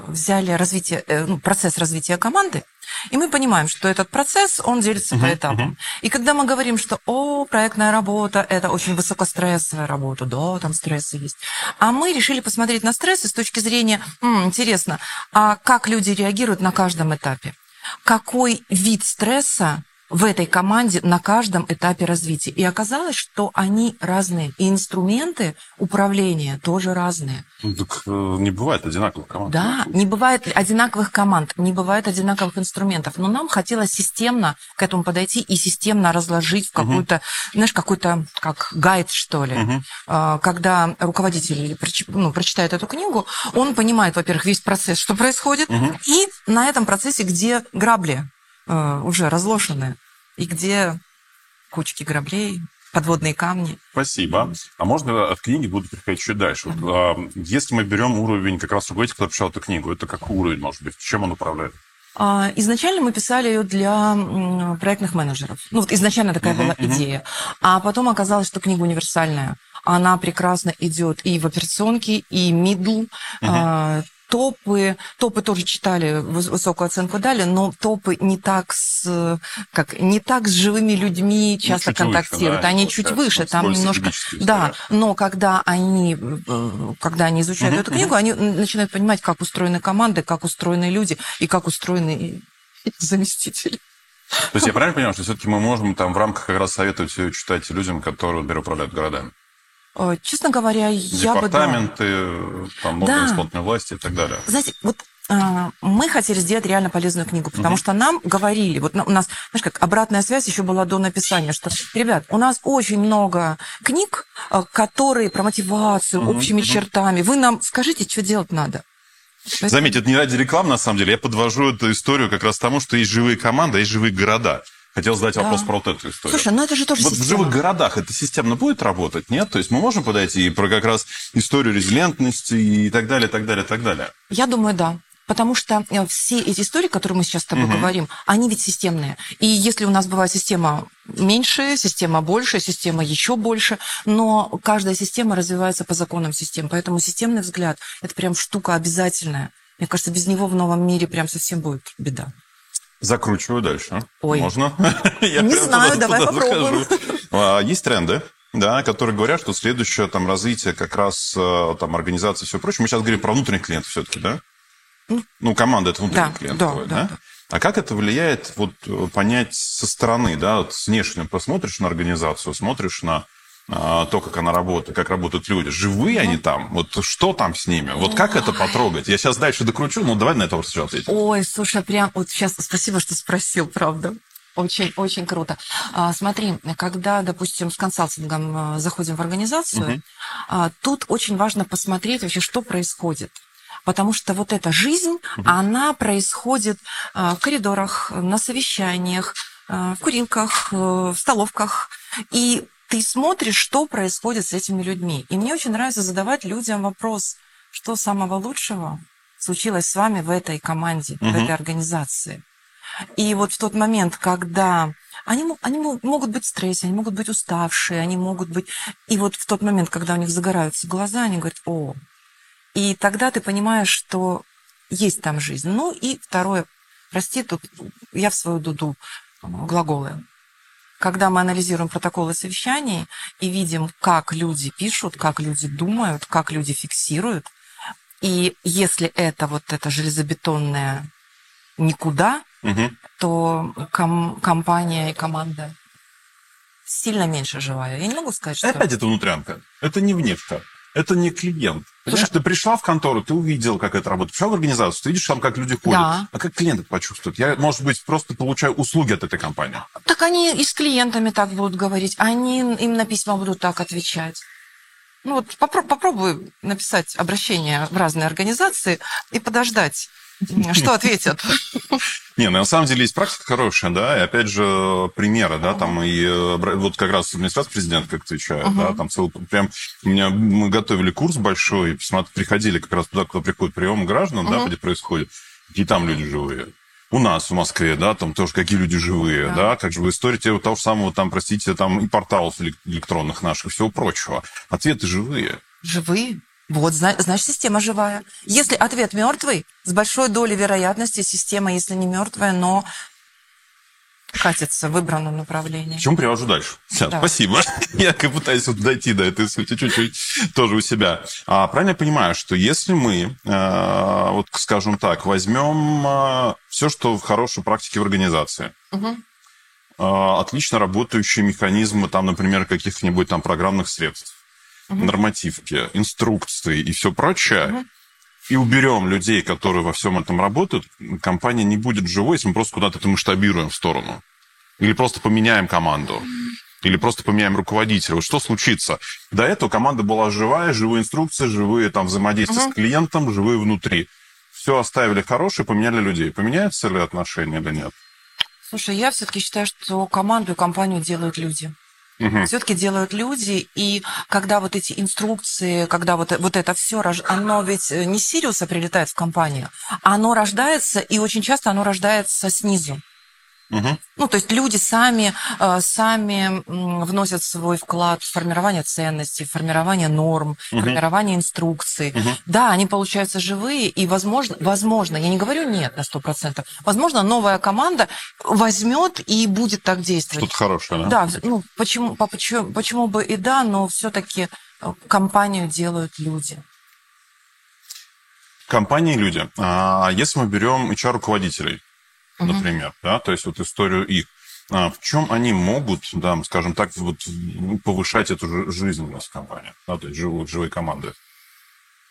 S3: взяли развитие, э, ну, процесс развития команды, и мы понимаем, что этот процесс, он делится по этапам. И когда мы говорим, что, о, проектная работа, это очень высокострессовая работа, да, там стрессы есть. А мы решили посмотреть на стрессы с точки зрения, «М, интересно, а как люди реагируют на каждом этапе? Какой вид стресса в этой команде на каждом этапе развития. И оказалось, что они разные. И инструменты управления тоже разные.
S2: Ну, так э, не бывает одинаковых команд.
S3: Да, не бывает одинаковых команд, не бывает одинаковых инструментов. Но нам хотелось системно к этому подойти и системно разложить в какую-то, знаешь, какой-то как гайд, что ли. А, Когда руководитель ну, прочитает эту книгу, он понимает, во-первых, весь процесс, что происходит,
S2: Мгм.
S3: и на этом процессе, где грабли э, уже разложены, и где кучки граблей, подводные камни.
S2: Спасибо. А можно от книги буду переходить чуть дальше? А, если мы берем уровень как раз руководителя, кто писал эту книгу, это какой уровень может быть? Чем он управляет?
S3: А, Изначально мы писали ее для проектных менеджеров. Ну вот изначально такая
S2: Мгм,
S3: была
S2: мгм.
S3: идея. А потом оказалось, что книга универсальная. Она прекрасно идет и в операционке, и мидл. А, Топы, топы тоже читали, выс- высокую оценку дали, но топы не так с, как, не так с живыми людьми часто
S2: Ну, чуть выше,
S3: контактируют.
S2: да,
S3: они чуть выше, там немножко... Да, но когда они, э, когда они изучают
S2: Мгм,
S3: эту книгу, они начинают понимать, как устроены команды, как устроены люди и как устроены заместители.
S2: То есть я правильно понимаю, что все-таки мы можем там в рамках как раз советовать читать людям, которые, например, управляют городами?
S3: Э, Честно говоря, я бы...
S2: Департаменты, там, органы
S3: Да.
S2: исполнительной власти и так далее.
S3: Знаете, вот а, мы хотели сделать реально полезную книгу, потому что нам говорили, вот на- у нас, знаешь, как обратная связь еще была до написания, что, ребят, у нас очень много книг, а, которые про мотивацию, общими
S2: мгм.
S3: чертами. Вы нам скажите, что делать надо. Поэтому-
S2: Заметьте, это не ради рекламы, на самом деле. Я подвожу эту историю как раз тому, что есть живые команды, а есть живые города. Хотел задать
S3: Да.
S2: вопрос про вот эту историю.
S3: Слушай, ну это же тоже
S2: Вот в
S3: система.
S2: живых городах это системно будет работать, нет? То есть мы можем подойти и про как раз историю резилентности и так далее, так далее, так далее.
S3: Я думаю, да. Потому что э, все эти истории, которые мы сейчас с тобой
S2: Мгм.
S3: говорим, они ведь системные. И если у нас бывает система меньше, система больше, система еще больше, но каждая система развивается по законам систем. Поэтому системный взгляд – это прям штука обязательная. Мне кажется, без него в новом мире прям совсем будет беда.
S2: Закручиваю дальше.
S3: Ой.
S2: Можно? Я
S3: Не знаю,
S2: туда-
S3: давай
S2: туда
S3: попробуем.
S2: захожу. А, Есть тренды. да, которые говорят, что следующее там развитие как раз э, там организации и все прочее. Мы сейчас говорим про внутренних клиентов все-таки, да? Ну, команда это внутренний
S3: Да,
S2: клиент.
S3: да,
S2: твой,
S3: да, да.
S2: А как это влияет, вот понять со стороны, да, вот с внешним посмотришь на организацию, смотришь на то, как она работает, как работают люди. Живые они там? Вот что там с ними? Вот как это потрогать? Я сейчас дальше докручу, но давай на это сначала ответим.
S3: Ой, слушай, прям вот сейчас спасибо, что спросил, правда. Очень, очень круто. А, смотри, когда, допустим, с консалтингом а, заходим в организацию, а, тут очень важно посмотреть вообще, что происходит. Потому что вот эта жизнь, она происходит а, в коридорах, на совещаниях, а, в курилках, э, в столовках. И ты смотришь, что происходит с этими людьми. И мне очень нравится задавать людям вопрос, что самого лучшего случилось с вами в этой команде, в
S2: Мгм.
S3: этой организации. И вот в тот момент, когда они, они мо- могут быть в стрессе, они могут быть уставшие, они могут быть... И вот в тот момент, когда у них загораются глаза, они говорят, о. И тогда ты понимаешь, что есть там жизнь. Ну и второе, прости, тут я в свою дуду глаголы. Когда мы анализируем протоколы совещаний и видим, как люди пишут, как люди думают, как люди фиксируют, и если это вот это железобетонное никуда,
S2: Мгм.
S3: то ком- компания и команда сильно меньше живая. Я не могу сказать, что...
S2: Опять это внутрянка. Это не внешка. Это не клиент. Понимаешь, ты пришла в контору, ты увидел, как это работает. Пришла в организацию, ты видишь там, как люди ходят.
S3: Да.
S2: А как клиент это почувствует? Я, может быть, просто получаю услуги от этой компании.
S3: Так они и с клиентами так будут говорить, они им на письма будут так отвечать. Ну вот попро- попробуй написать обращение в разные организации и подождать, что ответят.
S2: Не, ну, на самом деле есть практика хорошая, да, и опять же примеры, да, там и э, вот как раз администрация президента как отвечает,
S3: Мгм.
S2: да, там целый, прям у меня мы готовили курс большой, посмотри, приходили как раз туда, куда приходит прием граждан, да,
S3: Мгм.
S2: где происходит, и там люди живые. У нас в Москве, да, там тоже какие люди живые,
S3: Да.
S2: да, как же в истории те- того же самого, там, простите, там и порталов элек- электронных наших, всего прочего. Ответы живые.
S3: Живые. Вот, зна- значит, система живая. Если ответ мертвый, с большой долей вероятности система, если не мертвая, но катится в выбранном направлении.
S2: К чему привожу дальше?
S3: Да.
S2: спасибо. Я как пытаюсь вот дойти до этой сути чуть-чуть тоже у себя. А, правильно я понимаю, что если мы, э, вот скажем так, возьмем все, что в хорошей практике в организации,
S3: Мгм.
S2: э, отлично работающие механизмы, там, например, каких-нибудь там программных средств,
S3: Мгм.
S2: нормативки, инструкции и все прочее,
S3: Мгм.
S2: и уберем людей, которые во всем этом работают, компания не будет живой, если мы просто куда-то это масштабируем в сторону. Или просто поменяем команду. Или просто поменяем руководителя. Вот что случится? До этого команда была живая, живые инструкции, живые там взаимодействия
S3: Мгм.
S2: с клиентом, живые внутри. Все оставили хорошие, поменяли людей. Поменяются ли отношения или нет?
S3: Слушай, я все-таки считаю, что команду и компанию делают люди.
S2: Мгм.
S3: Все-таки делают люди, и когда вот эти инструкции, когда вот, вот это все, оно ведь э, не с Сириуса прилетает в компанию, оно рождается, и очень часто оно рождается снизу. Ну, то есть люди сами, э, сами вносят свой вклад в формирование ценностей, в формирование норм,
S2: Мгм.
S3: формирование инструкций.
S2: Мгм.
S3: Да, они получаются живые, и, возможно, возможно, я не говорю нет на 100%, возможно, новая команда возьмет и будет так действовать.
S2: Что-то хорошее, да?
S3: Да, ну почему, по- почему, почему бы и да, но все-таки компанию делают люди.
S2: Компании и люди. А если мы берем HR-руководителей,
S3: Мгм.
S2: например, да, то есть вот историю их, а, в чем они могут, да, скажем так, вот, повышать эту жи- жизненность компании, да, то есть живые, живые команды.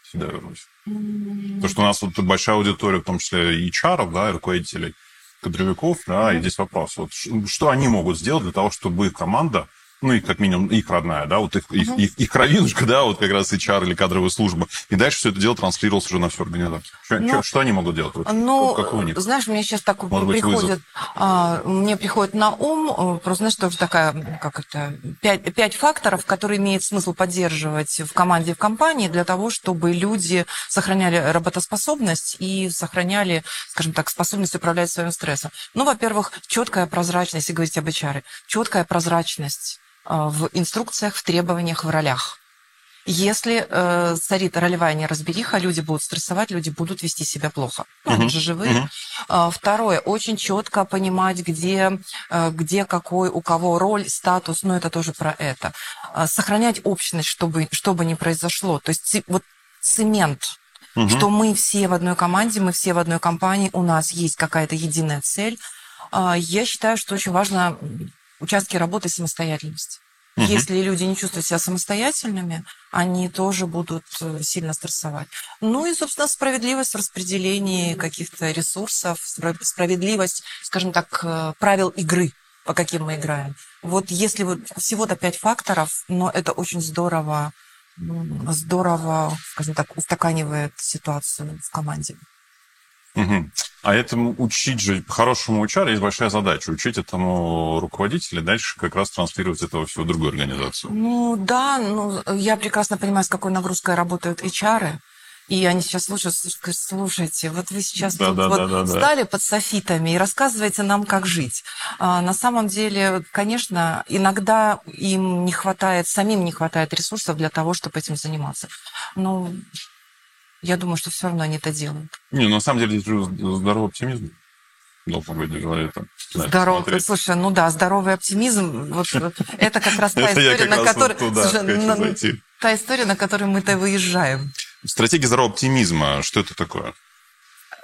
S2: Сюда вернусь. Потому что у нас вот большая аудитория, в том числе и HR, да, и руководителей, кадровиков, да, и здесь вопрос, вот, что они могут сделать для того, чтобы их команда, ну, и как минимум их родная, да, вот их, их, их, их кровинушка, да, вот как раз HR или кадровая служба, и дальше все это дело транслировалось уже на всю организацию. Что,
S3: Ну,
S2: что- они могут делать? Вот,
S3: Ну,
S2: как у них?
S3: знаешь, мне сейчас так
S2: Может быть,
S3: приходит, а, мне приходит на ум, э, просто знаешь, тоже такая, как это, пять, пять факторов, которые имеет смысл поддерживать в команде, в компании для того, чтобы люди сохраняли работоспособность и сохраняли, скажем так, способность управлять своим стрессом. Ну, во-первых, четкая прозрачность, если говорить об HR, четкая прозрачность в инструкциях, в требованиях, в ролях. Если э, царит ролевая неразбериха, люди будут стрессовать, люди будут вести себя плохо. Ну, они же живые. А, Второе, очень четко понимать, где, э, где какой, у кого роль, статус, ну это тоже про это. А, Сохранять общность, чтобы, чтобы не произошло. То есть вот цемент, что мы все в одной команде, мы все в одной компании, у нас есть какая-то единая цель. А, Я считаю, что очень важно участки работы самостоятельность. Если люди не чувствуют себя самостоятельными, они тоже будут э, сильно стрессовать. Ну и, собственно, справедливость в распределении каких-то ресурсов, спра- справедливость, скажем так, э, правил игры, по каким мы играем. Вот если вот всего-то пять факторов, но это очень здорово, здорово, скажем так, устаканивает ситуацию в команде.
S2: Мгм. А этому учить же, по-хорошему HR есть большая задача. Учить этому руководителя, дальше как раз транслировать этого всего в другую организацию.
S3: Ну да, ну я прекрасно понимаю, с какой нагрузкой работают HR. И они сейчас слушают, слушайте, вот вы сейчас
S2: Да,
S3: тут
S2: да,
S3: вот
S2: да, да, да.
S3: стали под софитами и рассказываете нам, как жить. А, на самом деле, конечно, иногда им не хватает, самим не хватает ресурсов для того, чтобы этим заниматься. Но я думаю, что все равно они это делают.
S2: Не, ну, на самом деле, же здоровый оптимизм. Должен быть для человека. Знаешь,
S3: Здоров...
S2: смотреть.
S3: Слушай, ну да, здоровый оптимизм, вот, это как раз та история, на которой... Та история, на которой мы-то выезжаем.
S2: Стратегия здорового оптимизма, что это такое?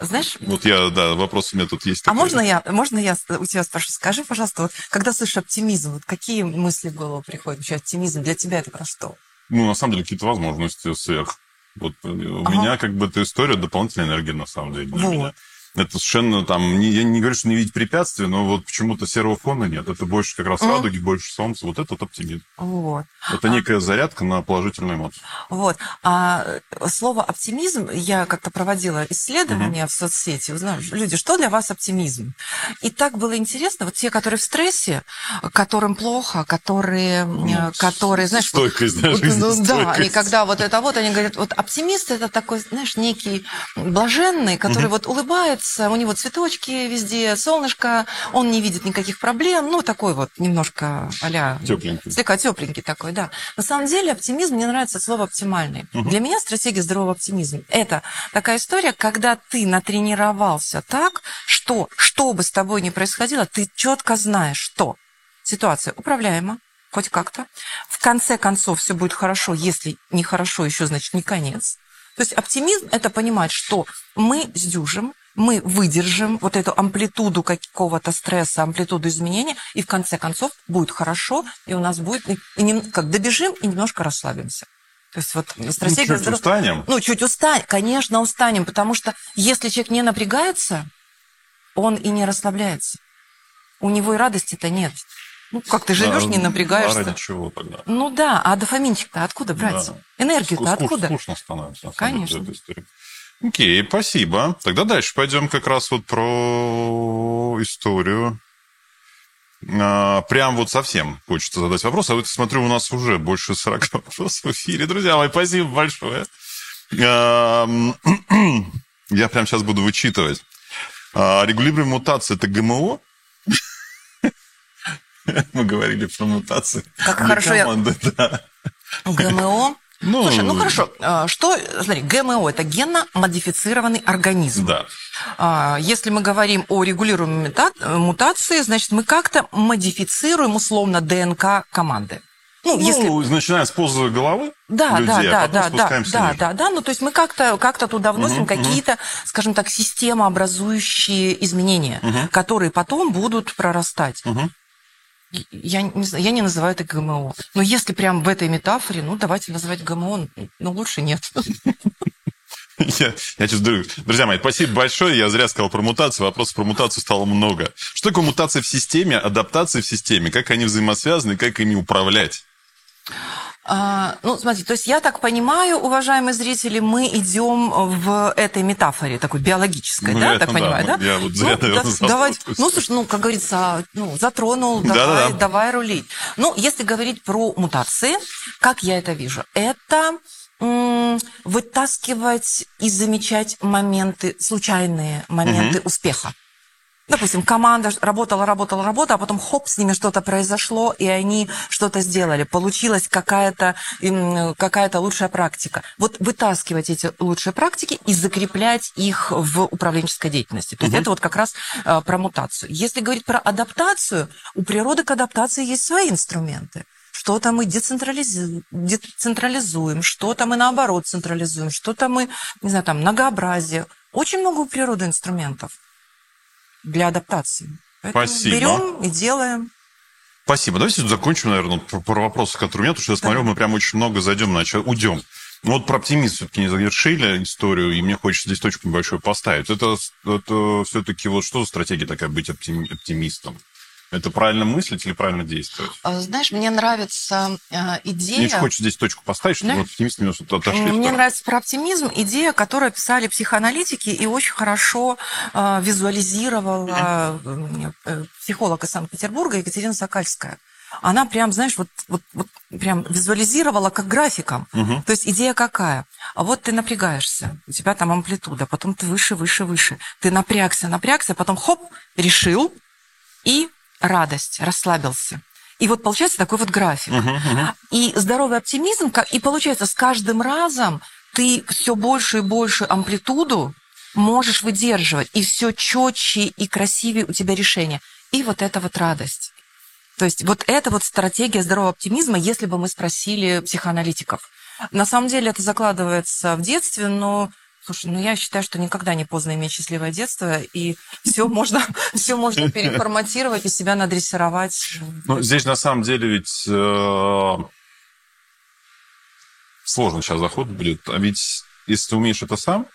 S3: Знаешь,
S2: Вот я, да, вопрос у меня тут есть.
S3: а
S2: такой.
S3: можно я, можно я у тебя спрошу? Скажи, пожалуйста, вот, когда слышишь оптимизм, вот какие мысли в голову приходят? Вообще оптимизм для тебя это про что?
S2: Ну, на самом деле, какие-то возможности сверх. Вот э, у
S3: Ага.
S2: меня как бы эта история дополнительной энергии, на самом деле. для
S3: Вот.
S2: меня. Это совершенно там, не, я не говорю, что не видеть препятствий, но вот почему-то серого фона нет. Это больше как раз
S3: Мгм.
S2: радуги, больше солнца. Вот этот оптимизм.
S3: Вот.
S2: Это некая зарядка на положительную эмоцию.
S3: Вот. А э, слово оптимизм, я как-то проводила исследования в соцсети, узнала, люди, что для вас оптимизм? И так было интересно, вот те, которые в стрессе, которым плохо, которые,
S2: Ну,
S3: которые знаешь,
S2: стойкость, да,
S3: вот, ну, да,
S2: жизнестойкость.
S3: и когда вот это вот, они говорят, вот оптимист это такой, знаешь, некий блаженный, который вот улыбается, у него цветочки везде, солнышко, он не видит никаких проблем, ну, такой вот немножко а
S2: Тепленький.
S3: Слегка тепленький такой, да. На самом деле оптимизм, мне нравится слово оптимальный. Для меня стратегия здорового оптимизма – это такая история, когда ты натренировался так, что, что бы с тобой ни происходило, ты четко знаешь, что ситуация управляема, хоть как-то. В конце концов все будет хорошо, если не хорошо, еще значит не конец. То есть оптимизм – это понимать, что мы сдюжим, мы выдержим вот эту амплитуду какого-то стресса, амплитуду изменения, и в конце концов будет хорошо, и у нас будет, и нем- как добежим и немножко расслабимся. То есть вот стратегия...
S2: чуть
S3: здоров-
S2: устанем.
S3: Ну, чуть устанем, конечно, устанем, потому что если человек не напрягается, он и не расслабляется. У него и радости-то нет. Ну, как ты живешь,
S2: Да,
S3: не
S2: А
S3: напрягаешься.
S2: ради чего тогда?
S3: Ну да, а дофаминчик-то откуда брать?
S2: Да.
S3: Энергию-то
S2: Скуч-
S3: откуда?
S2: Скучно становится. на самом
S3: Конечно.
S2: деле, Окей, спасибо. Тогда дальше пойдем как раз вот про историю. А, прям вот совсем хочется задать вопрос. А вот смотрю, у нас уже больше 40 вопросов в эфире. Друзья мои, спасибо большое. А, Я прям сейчас буду вычитывать. А, Регулируемая мутация – это ГМО? Мы говорили про мутации.
S3: Как хорошо я-. ГМО.
S2: Ну,
S3: Слушай, ну хорошо, а, что, смотри, ГМО – это генно-модифицированный организм.
S2: Да.
S3: А, Если мы говорим о регулируемой мута- мутации, значит, мы как-то модифицируем условно ДНК команды. Ну, если
S2: Ну, начиная с позы головы
S3: Да,
S2: людей,
S3: да,
S2: а
S3: да, да, да, да, да, да. Ну, то есть мы как-то как туда вносим
S2: Мгм,
S3: какие-то, скажем так, системообразующие изменения,
S2: Мгм.
S3: которые потом будут прорастать.
S2: Мгм.
S3: Я не, знаю, я не называю это ГМО. Но если прям в этой метафоре, ну, давайте называть ГМО, но лучше нет.
S2: Я, я друзья мои, спасибо большое. Я зря сказал про мутацию. Вопросов про мутацию стало много. Что такое мутация в системе, адаптация в системе? Как они взаимосвязаны, как ими управлять?
S3: А, ну, смотрите, то есть я так понимаю, уважаемые зрители, мы идем в этой метафоре, такой биологической,
S2: Ну,
S3: да,
S2: я-
S3: так
S2: да,
S3: понимаю,
S2: ну,
S3: да?
S2: я вот зря,
S3: ну,
S2: наверное,
S3: да,
S2: запутался.
S3: давай, ну, слушай, ну, как говорится, ну, затронул, давай,
S2: Да-да-да.
S3: давай рулить. Ну, если говорить про мутации, как я это вижу? Это вытаскивать и замечать моменты, случайные моменты успеха. Допустим, команда работала, работала, работала, а потом хоп, с ними что-то произошло, и они что-то сделали. Получилась какая-то какая лучшая практика. Вот вытаскивать эти лучшие практики и закреплять их в управленческой деятельности. То есть угу. это вот как раз э, про мутацию. Если говорить про адаптацию, у природы к адаптации есть свои инструменты что-то мы децентрализуем, децентрализуем, что-то мы наоборот централизуем, что-то мы, не знаю, там, многообразие. Очень много у природы инструментов для адаптации.
S2: Поэтому Спасибо.
S3: берем и делаем.
S2: Спасибо. Давайте закончим, наверное, про, про вопросы, которые у меня, потому что я смотрю, мы прям очень много зайдем, значит, уйдем. Ну вот про оптимизм все-таки не завершили историю, и мне хочется здесь точку небольшую поставить. Это, это все-таки вот что за стратегия такая быть оптимистом? Это правильно мыслить или правильно действовать?
S3: А, знаешь, мне нравится э, идея... Мне
S2: хочется здесь точку поставить, чтобы да? вот оптимисты немножко отошли.
S3: Мне нравится про оптимизм идея, которую писали психоаналитики и очень хорошо э, визуализировала э, психолог из Санкт-Петербурга Екатерина Сокальская она прям, знаешь, вот, вот, вот прям визуализировала как графиком. Угу. То есть идея какая? А вот ты напрягаешься, у тебя там амплитуда, потом ты выше, выше, выше. Ты напрягся, напрягся, потом хоп, решил, и радость, расслабился. И вот получается такой вот график. Uh-huh, uh-huh. И здоровый оптимизм, и получается с каждым разом ты все больше и больше амплитуду можешь выдерживать, и все четче и красивее у тебя решение. И вот эта вот радость. То есть вот это вот стратегия здорового оптимизма, если бы мы спросили психоаналитиков. На самом деле это закладывается в детстве, но Слушай, ну я считаю, что никогда не поздно иметь счастливое детство, и все можно, все можно переформатировать и себя надрессировать.
S2: Ну, здесь на самом деле ведь э, сложно сейчас заход будет. А ведь если ты умеешь это сам,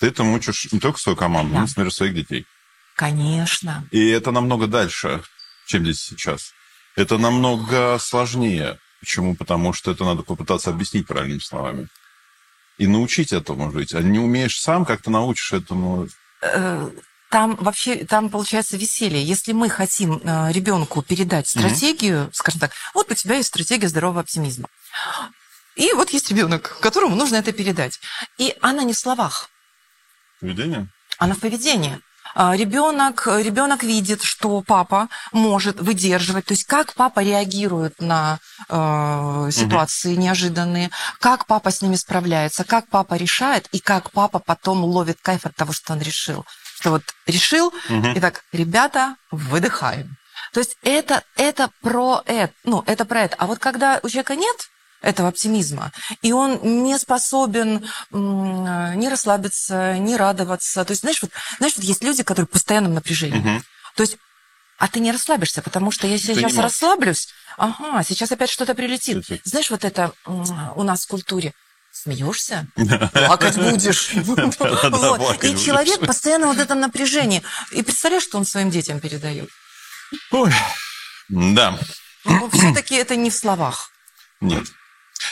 S2: ты это учишь не только свою команду, да. но и, например, своих детей.
S3: Конечно.
S2: И это намного дальше, чем здесь сейчас. Это намного сложнее. Почему? Потому что это надо попытаться объяснить правильными словами и научить этому жить. А не умеешь сам, как ты научишь этому?
S3: Э, там вообще, там получается веселье. Если мы хотим э, ребенку передать стратегию, угу. скажем так, вот у тебя есть стратегия здорового оптимизма. И вот есть ребенок, которому нужно это передать. И она не в словах.
S2: Поведение?
S3: Она в поведении. А, ребенок, ребенок видит, что папа может выдерживать, то есть как папа реагирует на э, ситуации угу. неожиданные, как папа с ними справляется, как папа решает и как папа потом ловит кайф от того, что он решил. Что вот решил, угу. и так, ребята, выдыхаем. То есть это, это про это, ну, это про это. А вот когда у человека нет этого оптимизма. И он не способен не расслабиться, не радоваться. То есть, знаешь, вот, знаешь, вот есть люди, которые в постоянном напряжении. Угу. То есть, а ты не расслабишься, потому что я сейчас расслаблюсь, ага, сейчас опять что-то прилетит. Знаешь, вот это у нас в культуре смеешься, плакать будешь. И человек постоянно вот в этом напряжении. И представляешь, что он своим детям передает?
S2: Ой, да.
S3: Но все-таки это не в словах.
S2: Нет.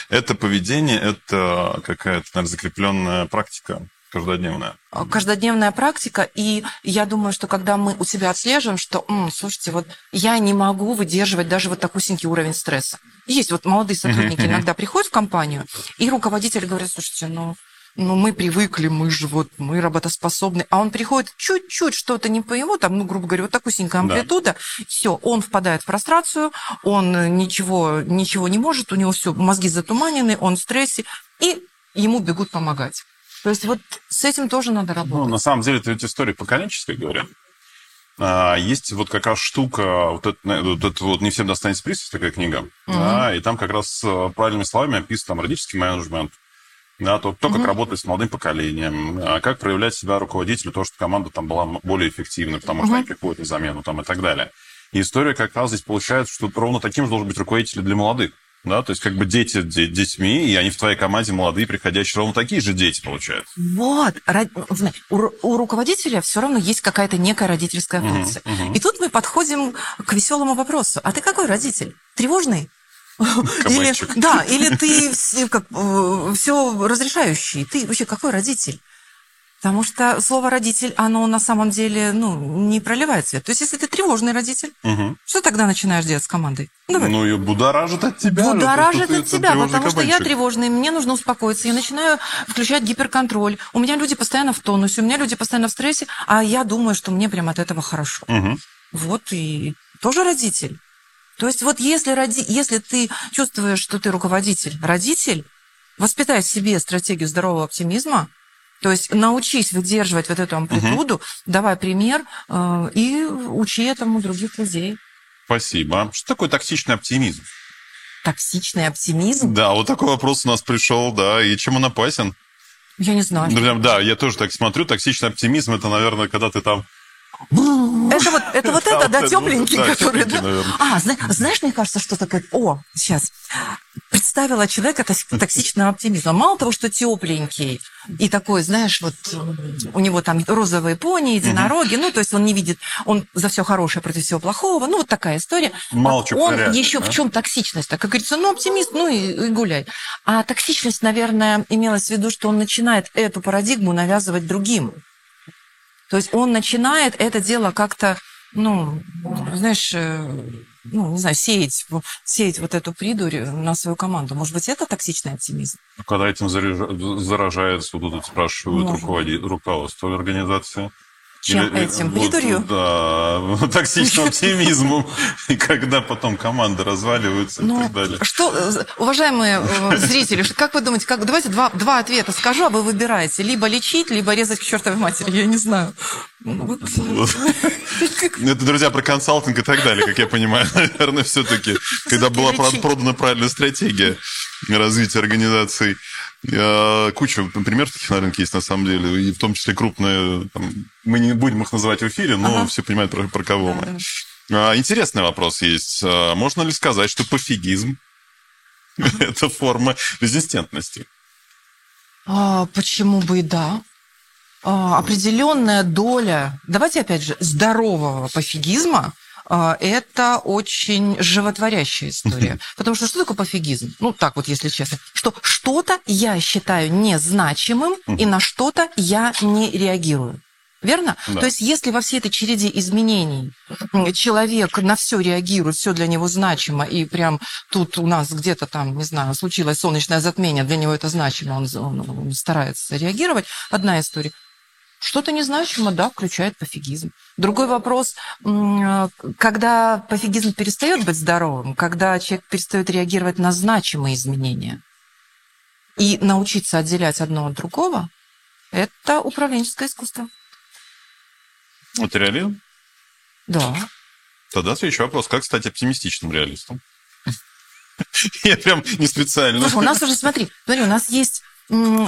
S2: Это поведение, это какая-то, наверное, закрепленная практика каждодневная.
S3: А, каждодневная практика, и я думаю, что когда мы у себя отслеживаем, что, М, слушайте, вот я не могу выдерживать даже вот такусенький уровень стресса. Есть вот молодые сотрудники иногда приходят в компанию, и руководитель говорит, слушайте, ну, ну, мы привыкли, мы же вот, мы работоспособны. А он приходит чуть-чуть что-то не по ему, там, ну, грубо говоря, вот такую синькая амплитуда, да. все, он впадает в прострацию, он ничего, ничего не может, у него все, мозги затуманены, он в стрессе, и ему бегут помогать. То есть вот с этим тоже надо работать. Ну,
S2: на самом деле, это ведь история поколенческая, говорят. А, есть вот как раз штука, вот это, вот это вот «Не всем достанется приз», такая книга, угу. да, и там как раз э, правильными словами описан там родительский менеджмент, да, то, то, как работать с молодым поколением, а как проявлять себя руководителю, то, что команда там была более эффективной, потому что они приходят на замену там, и так далее. И история как раз здесь получается, что ровно таким же должен быть руководитель для молодых. Да, то есть как бы дети детьми, и они в твоей команде молодые, приходящие, ровно такие же дети получаются.
S3: Вот. У, у руководителя все равно есть какая-то некая родительская функция. Uh-huh, uh-huh. И тут мы подходим к веселому вопросу. А ты какой родитель? Тревожный? Или, да, или ты как, все разрешающий. Ты вообще какой родитель? Потому что слово родитель, оно на самом деле ну, не проливает свет. То есть, если ты тревожный родитель,
S2: Мгм.
S3: что тогда начинаешь делать с командой? Ну, Давай.
S2: Ну, и будоражит от тебя.
S3: Будоражит от тебя, потому что я
S2: кабанчик.
S3: тревожный, мне нужно успокоиться. Я начинаю включать гиперконтроль. У меня люди постоянно в тонусе, у меня люди постоянно в стрессе, а я думаю, что мне прям от этого хорошо.
S2: Мгм.
S3: Вот и тоже родитель. То есть вот если, роди... если ты чувствуешь, что ты руководитель, родитель, воспитай в себе стратегию здорового оптимизма, то есть научись выдерживать вот эту амплитуду, давай пример э, и учи этому других людей.
S2: Спасибо. Что такое токсичный оптимизм?
S3: Токсичный оптимизм?
S2: Да, вот такой вопрос у нас пришел, да. И чем он опасен?
S3: Я не знаю.
S2: Прям, да, я тоже так смотрю. Токсичный оптимизм это, наверное, когда ты там.
S3: Это вот это, вот это да, тепленький,
S2: да,
S3: который... да? А, зна- знаешь, мне кажется, что такое... О, сейчас. Представила человека токс- токсичного оптимизма. Мало того, что тепленький, и такой, знаешь, вот у него там розовые пони, единороги, ну, то есть он не видит, он за все хорошее против всего плохого, ну, вот такая история.
S2: Мало чего
S3: Он
S2: порядка,
S3: еще
S2: да?
S3: в чем токсичность? Так, как говорится, ну, оптимист, ну, и, и гуляй. А токсичность, наверное, имелась в виду, что он начинает эту парадигму навязывать другим. То есть он начинает это дело как-то, ну, знаешь, э, ну, не знаю, сеять, сеять вот эту придурь на свою команду. Может быть, это токсичный оптимизм?
S2: Когда этим заряжа- заражается, вот тут спрашивают
S3: Может.
S2: руководи- руководство организации.
S3: Чем
S2: Или-
S3: этим?
S2: вот,
S3: Придурью?
S2: Да, токсичным оптимизмом. И когда потом команды разваливаются и
S3: Ну,
S2: так далее.
S3: что, э, уважаемые э, зрители, как вы думаете, как, давайте два, два ответа скажу, а вы выбираете. Либо лечить, либо резать к чертовой матери. Я не знаю. Ну, вот,
S2: Вот. Это, друзья, про консалтинг и так далее, как я понимаю. Наверное, все-таки, когда была продана правильная стратегия развития организаций, э, куча примеров таких на рынке есть на самом деле, и в том числе крупные, там, мы не будем их называть в эфире, но
S3: Ага.
S2: все понимают, про, про кого мы.
S3: Да,
S2: А, Интересный вопрос есть. А, Можно ли сказать, что пофигизм – это форма резистентности?
S3: А, почему бы и да? А, определенная доля, давайте опять же, здорового пофигизма это очень животворящая история. Потому что что такое пофигизм? Ну, так вот, если честно. Что что-то я считаю незначимым, и на что-то я не реагирую. Верно?
S2: Да.
S3: То есть, если во всей этой череде изменений человек на все реагирует, все для него значимо, и прям тут у нас где-то там, не знаю, случилось солнечное затмение, для него это значимо, он, он- он старается реагировать, одна история. Что-то незначимо, да, включает пофигизм. Другой вопрос, э, когда пофигизм перестает быть здоровым, когда человек перестает реагировать на значимые изменения и научиться отделять одно от другого, это управленческое искусство.
S2: Это реализм?
S3: Да.
S2: Тогда следующий вопрос. Как стать оптимистичным реалистом? Я прям не специально.
S3: Слушай, у нас уже, смотри, смотри, у нас есть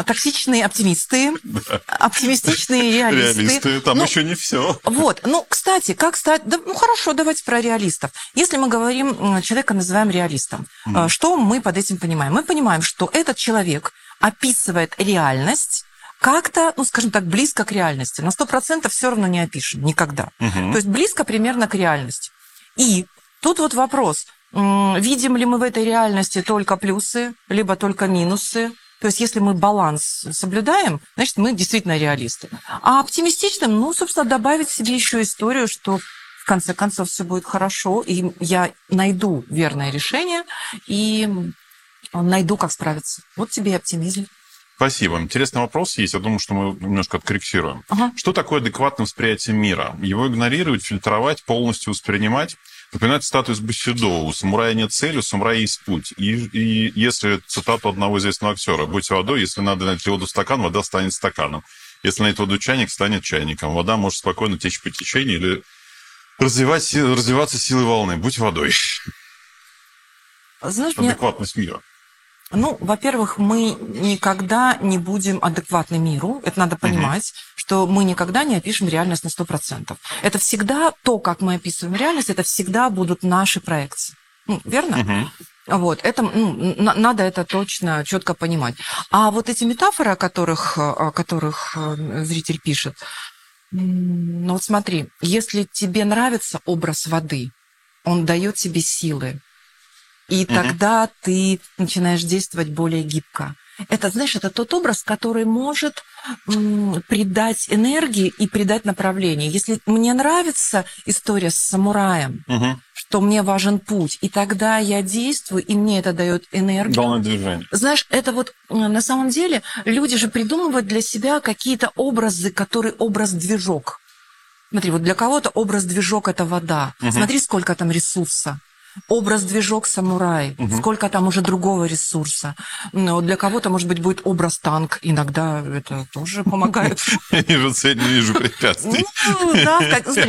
S3: токсичные оптимисты, оптимистичные реалисты.
S2: Реалисты, там
S3: Ну,
S2: еще не все.
S3: Вот, ну, кстати, как стать... да, ну, хорошо, давайте про реалистов. Если мы говорим, человека называем реалистом, э, что мы под этим понимаем? Мы понимаем, что этот человек описывает реальность как-то, ну, скажем так, близко к реальности. На 100% все равно не опишем, никогда. То есть близко примерно к реальности. И тут вот вопрос, видим ли мы в этой реальности только плюсы, либо только минусы. То есть если мы баланс соблюдаем, значит, мы действительно реалисты. А оптимистичным, ну, собственно, добавить себе еще историю, что в конце концов все будет хорошо, и я найду верное решение, и найду, как справиться. Вот тебе и оптимизм.
S2: Спасибо. Интересный вопрос есть. Я думаю, что мы немножко откорректируем.
S3: Ага.
S2: Что такое адекватное восприятие мира? Его игнорировать, фильтровать, полностью воспринимать? Напоминает статус Бусидо. У самурая нет цели, у самурая есть путь. И, и если цитату одного известного актера, «Будь водой, если надо налить воду в стакан, вода станет стаканом. Если налить воду в чайник, станет чайником. Вода может спокойно течь по течению или развивать, развиваться силой волны. Будь водой.
S3: Знаешь, мне,
S2: Адекватность мира.
S3: Ну, во-первых, мы никогда не будем адекватны миру. Это надо понимать, что мы никогда не опишем реальность на 100%. Это всегда то, как мы описываем реальность, это всегда будут наши проекции. Ну, верно?
S2: Мгм.
S3: Вот, это, ну, на- надо это точно, четко понимать. А вот эти метафоры, о которых, о которых э, зритель пишет, ну вот смотри, если тебе нравится образ воды, он дает тебе силы, и
S2: Мгм.
S3: тогда ты начинаешь действовать более гибко. Это, знаешь, это тот образ, который может придать энергии и придать направление. Если мне нравится история с самураем,
S2: Мгм.
S3: что мне важен путь, и тогда я действую, и мне это дает энергию.
S1: Волна движения.
S3: Знаешь, это вот э, на самом деле люди же придумывают для себя какие-то образы, которые образ-движок. Смотри, вот для кого-то образ-движок – это вода. Смотри, сколько там ресурса. Образ-движок самурай. Сколько там уже другого ресурса. Но для кого-то, может быть, будет образ-танк. Иногда это тоже помогает.
S2: Я не вижу препятствий.
S3: Ну,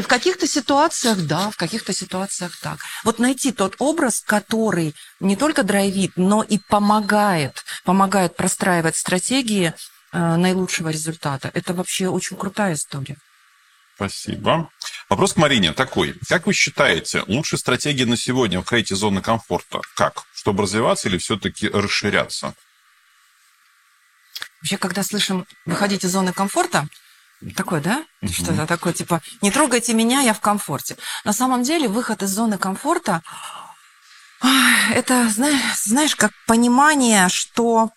S3: в каких-то ситуациях да, в каких-то ситуациях так. Вот найти тот образ, который не только драйвит, но и помогает, помогает простраивать стратегии э, наилучшего результата. Это вообще очень крутая история.
S2: Спасибо. Вопрос к Марине такой. Как вы считаете, лучшая стратегия на сегодня в крейте зоны комфорта? Как? Чтобы развиваться или все-таки расширяться?
S3: Вообще, когда слышим выходить из зоны комфорта, такое, да? Что-то такое, типа, не трогайте меня, я в комфорте. На самом деле, выход из зоны комфорта, это, знаешь, знаешь, как понимание, что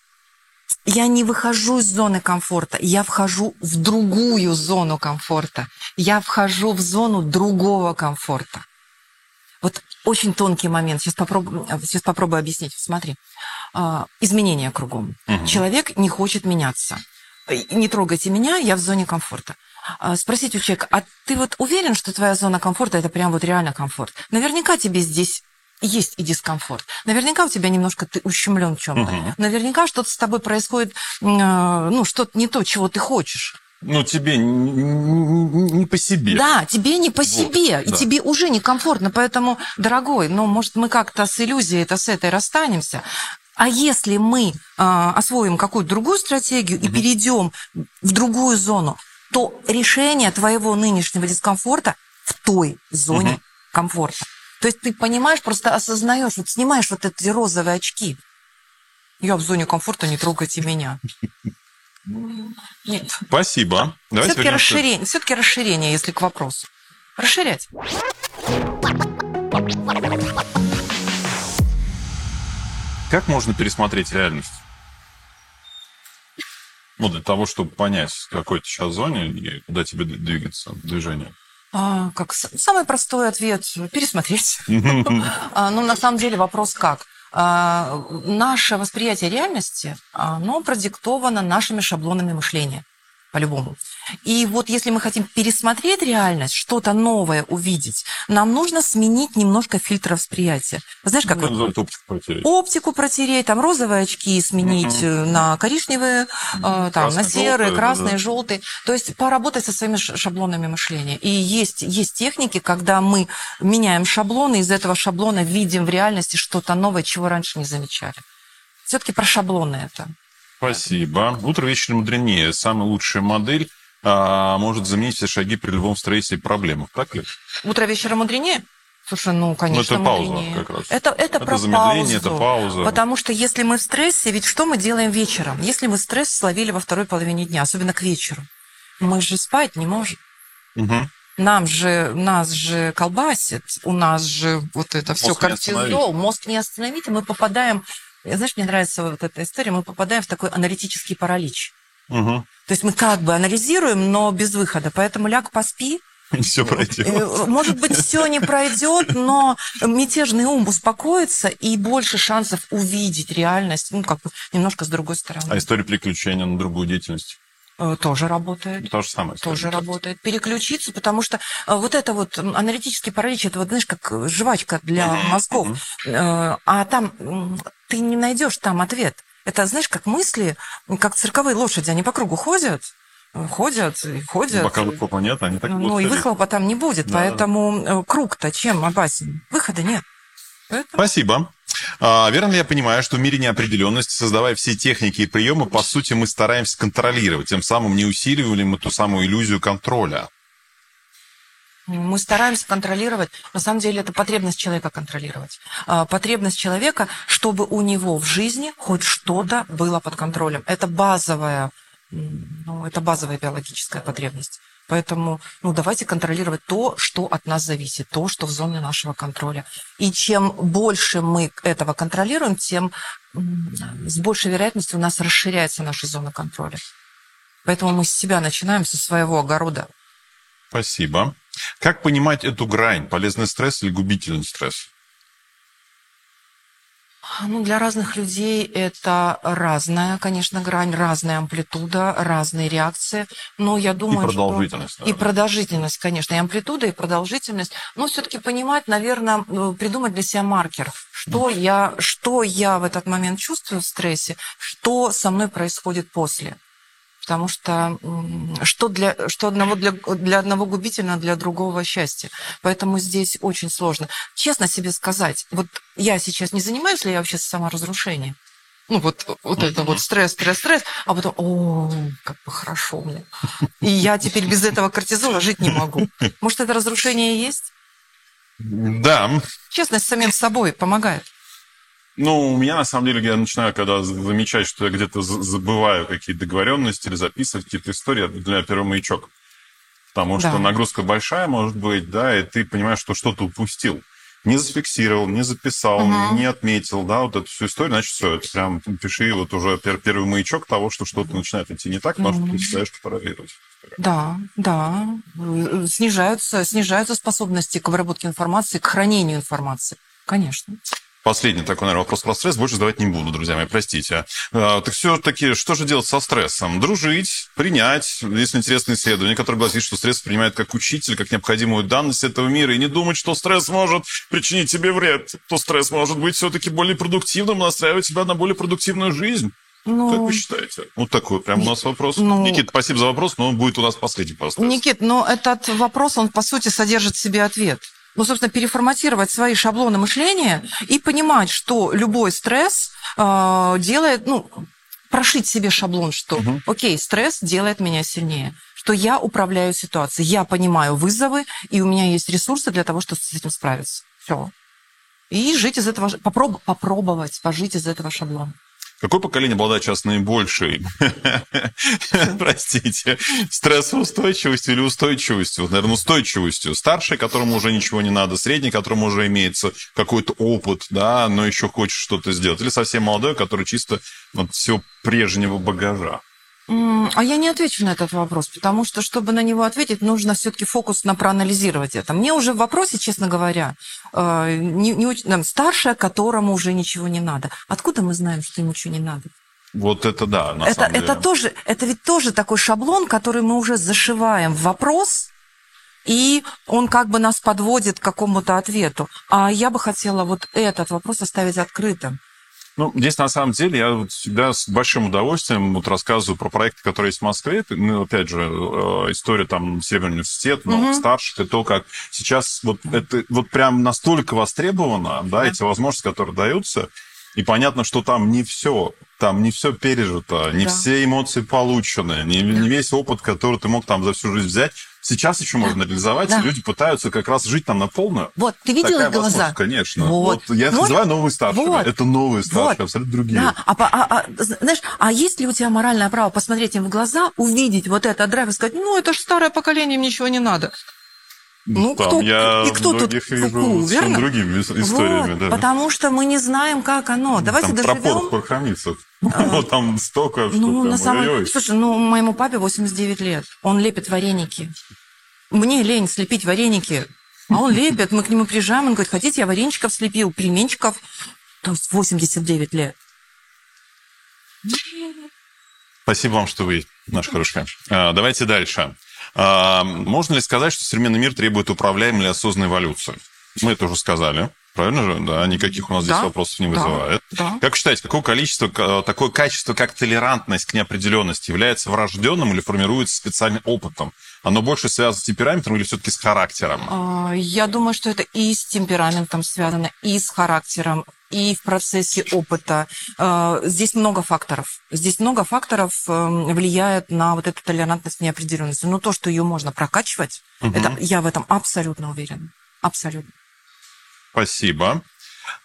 S3: я не выхожу из зоны комфорта, я вхожу в другую зону комфорта. Я вхожу в зону другого комфорта. Вот очень тонкий момент. Сейчас попробую, сейчас попробую объяснить. Смотри. А, Изменения кругом.
S2: Мгм.
S3: Человек не хочет меняться. Не трогайте меня, я в зоне комфорта. А, Спросить у человека, а ты вот уверен, что твоя зона комфорта это прям вот реально комфорт? Наверняка тебе здесь есть и дискомфорт. Наверняка у тебя немножко ты ущемлен чем-то.
S2: Мгм.
S3: Наверняка что-то с тобой происходит, э, ну, что-то не то, чего ты хочешь.
S2: Ну, тебе не, по себе.
S3: Да, тебе не по
S2: Вот,
S3: себе, и
S2: да.
S3: тебе уже некомфортно. Поэтому, дорогой, ну, может, мы как-то с иллюзией это с этой расстанемся. А если мы а, освоим какую-то другую стратегию и перейдем в другую зону, то решение твоего нынешнего дискомфорта в той зоне
S2: Мгм.
S3: комфорта. То есть ты понимаешь, просто осознаешь, вот снимаешь вот эти розовые очки. Я в зоне комфорта, не трогайте меня. Нет.
S2: Спасибо.
S3: Все-таки расширение, все-таки расширение, если к вопросу. Расширять.
S2: Как можно пересмотреть реальность? Ну, для того, чтобы понять, в какой ты сейчас зоне и куда тебе двигаться, движение.
S3: А, как самый простой ответ – пересмотреть. А, Ну, на самом деле вопрос как? А, Наше восприятие реальности, оно продиктовано нашими шаблонами мышления, по-любому. И вот если мы хотим пересмотреть реальность, что-то новое увидеть, нам нужно сменить немножко фильтр восприятия. Знаешь, как вот
S2: Ну, оптику потерять.
S3: оптику протереть, там розовые очки сменить э, на коричневые, э, там, на
S2: Красные,
S3: серые,
S2: желтые,
S3: красные,
S2: да-да.
S3: желтые. То есть поработать со своими шаблонами мышления. И есть, есть техники, когда мы меняем шаблоны, из этого шаблона видим в реальности что-то новое, чего раньше не замечали. Все-таки про шаблоны это.
S2: Спасибо. Утро вечером мудренее. Самая лучшая модель а, может заменить все шаги при любом строительстве проблемах. Так ли?
S3: Утро вечером мудренее? Слушай, ну, конечно,
S2: это пауза
S3: мудренее.
S2: как раз.
S3: Это, это,
S2: Это
S3: про
S2: замедление,
S3: паузу.
S2: это пауза.
S3: Потому что если мы в стрессе, ведь что мы делаем вечером? Если мы стресс словили во второй половине дня, особенно к вечеру, мы же спать не можем.
S2: Мгм.
S3: Нам же, нас же колбасит, у нас же вот это все
S2: Мозг не
S3: кортизол, мозг не остановить, и мы попадаем, знаешь, мне нравится вот эта история, мы попадаем в такой аналитический паралич.
S2: Мгм.
S3: То есть мы как бы анализируем, но без выхода. Поэтому ляг поспи,
S2: Все пройдет.
S3: Э, Может быть, все не пройдет, но мятежный ум успокоится и больше шансов увидеть реальность, ну, как бы немножко с другой стороны.
S2: А история приключения на другую деятельность?
S3: Э, Тоже работает.
S2: То же самое.
S3: Тоже работает. Переключиться, потому что э, вот это вот аналитический паралич, это вот, знаешь, как э, жвачка для мозгов. А там ты не найдешь там ответ. Это, знаешь, как мысли, как цирковые лошади, они по кругу ходят, ходят и ходят.
S2: Пока выхлопа нет, они так
S3: Ну, и выхлопа там не будет,
S2: Да.
S3: поэтому круг-то чем опасен? Выхода нет. Поэтому-
S2: Спасибо. А, верно ли я понимаю, что в мире неопределенности, создавая все техники и приемы, по сути, мы стараемся контролировать, тем самым не усиливаем мы ту самую иллюзию контроля?
S3: Мы стараемся контролировать. На самом деле это потребность человека контролировать. А, Потребность человека, чтобы у него в жизни хоть что-то было под контролем. Это базовая, ну, это базовая биологическая потребность. Поэтому ну, давайте контролировать то, что от нас зависит, то, что в зоне нашего контроля. И чем больше мы этого контролируем, тем с большей вероятностью у нас расширяется наша зона контроля. Поэтому мы с себя начинаем, со своего огорода.
S2: Спасибо. Как понимать эту грань? Полезный стресс или губительный стресс?
S3: Ну, для разных людей это разная, конечно, грань, разная амплитуда, разные реакции. Но я думаю,
S2: и продолжительность.
S3: Что... И продолжительность, конечно, и амплитуда, и продолжительность. Но все-таки понимать, наверное, э, придумать для себя маркер. Что я, что я в этот момент чувствую в стрессе, что со мной происходит после потому что что, для, что одного для, для одного губительно, для другого счастье. Поэтому здесь очень сложно. Честно себе сказать, вот я сейчас не занимаюсь ли я вообще саморазрушением? Ну, вот, вот это вот стресс, стресс, стресс, а потом, о, как бы хорошо мне. И я теперь без этого кортизола жить не могу. Может, это разрушение есть?
S2: Да.
S3: Честность самим собой помогает.
S2: Ну, у меня, на самом деле, я начинаю, когда замечать, что я где-то забываю какие-то договоренности или записывать какие-то истории, для первый маячок. Потому да. что нагрузка большая, может быть, да, и ты понимаешь, что что-то упустил. Не зафиксировал, не записал, угу. не отметил, да, вот эту всю историю, значит, все, это прям пиши вот уже первый маячок того, что что-то начинает идти не так, потому угу. что ты считаешь, что параллелить.
S3: Да, да. Снижаются, снижаются способности к обработке информации, к хранению информации. Конечно.
S2: Последний такой, наверное, вопрос про стресс. Больше задавать не буду, друзья мои, простите. А, так все-таки, что же делать со стрессом? Дружить, принять. Есть интересное исследование, которое гласит, что стресс принимает как учитель, как необходимую данность этого мира. И не думать, что стресс может причинить тебе вред. То стресс может быть все-таки более продуктивным, настраивать тебя на более продуктивную жизнь. Ну, как вы считаете? Вот такой прям у нас вопрос. Ну, Никит, спасибо за вопрос, но он будет у нас последний просто.
S3: Никит, но этот вопрос, он по сути содержит в себе ответ ну, собственно, переформатировать свои шаблоны мышления и понимать, что любой стресс э, делает, ну, прошить себе шаблон, что, угу. окей, стресс делает меня сильнее, что я управляю ситуацией, я понимаю вызовы, и у меня есть ресурсы для того, чтобы с этим справиться. Все. И жить из этого, попроб, попробовать пожить из этого шаблона.
S2: Какое поколение обладает сейчас наибольшей, простите, стрессоустойчивостью или устойчивостью? Наверное, устойчивостью. Старший, которому уже ничего не надо, средний, которому уже имеется какой-то опыт, да, но еще хочет что-то сделать. Или совсем молодой, который чисто вот, все прежнего багажа.
S3: А я не отвечу на этот вопрос, потому что, чтобы на него ответить, нужно все-таки фокусно проанализировать это. Мне уже в вопросе, честно говоря, э, не, не очень, там, старшая, которому уже ничего не надо. Откуда мы знаем, что ему ничего не надо?
S2: Вот это да, на
S3: это,
S2: самом деле.
S3: Это, тоже, это ведь тоже такой шаблон, который мы уже зашиваем в вопрос, и он как бы нас подводит к какому-то ответу. А я бы хотела вот этот вопрос оставить открытым.
S2: Ну, здесь, на самом деле, я вот всегда с большим удовольствием вот рассказываю про проекты, которые есть в Москве. Ну, опять же, э, история там Северный университет, но mm-hmm. старших, и то, как сейчас вот это вот прям настолько востребовано, да, эти возможности, которые даются, и понятно, что там не все, там не все пережито, не да. все эмоции получены, не, не весь опыт, который ты мог там за всю жизнь взять, Сейчас еще можно реализовать, да. люди пытаются как раз жить там на полную.
S3: Вот, ты видел их глаза?
S2: Конечно. Вот. вот я вот. называю новые старшие. Вот. Это новые старшие, вот. абсолютно другие. Да.
S3: А, а, а, знаешь, а есть ли у тебя моральное право посмотреть им в глаза, увидеть вот это драйв и сказать, ну, это же старое поколение, им ничего не надо.
S2: Ну, там кто, я и кто тут куку, верно? другими историями. Вот,
S3: да. Потому что мы не знаем, как оно. Давайте
S2: там
S3: доживем.
S2: Тропор в Порховницах. А, там столько, что ну,
S3: на самом... Слушай, ну, моему папе 89 лет. Он лепит вареники. Мне лень слепить вареники. А он лепит, мы к нему приезжаем, он говорит, хотите, я варенчиков слепил, пельменчиков. То есть 89 лет.
S2: Спасибо вам, что вы наш хороший. А, давайте дальше. Можно ли сказать, что современный мир требует управляемой или осознанной эволюции? Мы это уже сказали. Правильно же? Да, никаких у нас здесь да, вопросов не вызывает. Да, да. Как считаете, какое количество, такое качество, как толерантность к неопределенности, является врожденным или формируется специальным опытом? Оно больше связано с темпераментом или все-таки с характером?
S3: А, я думаю, что это и с темпераментом связано, и с характером, и в процессе опыта. А, здесь много факторов. Здесь много факторов эм, влияет на вот эту толерантность неопределенности. Но то, что ее можно прокачивать, угу. это, я в этом абсолютно уверена. Абсолютно.
S2: Спасибо.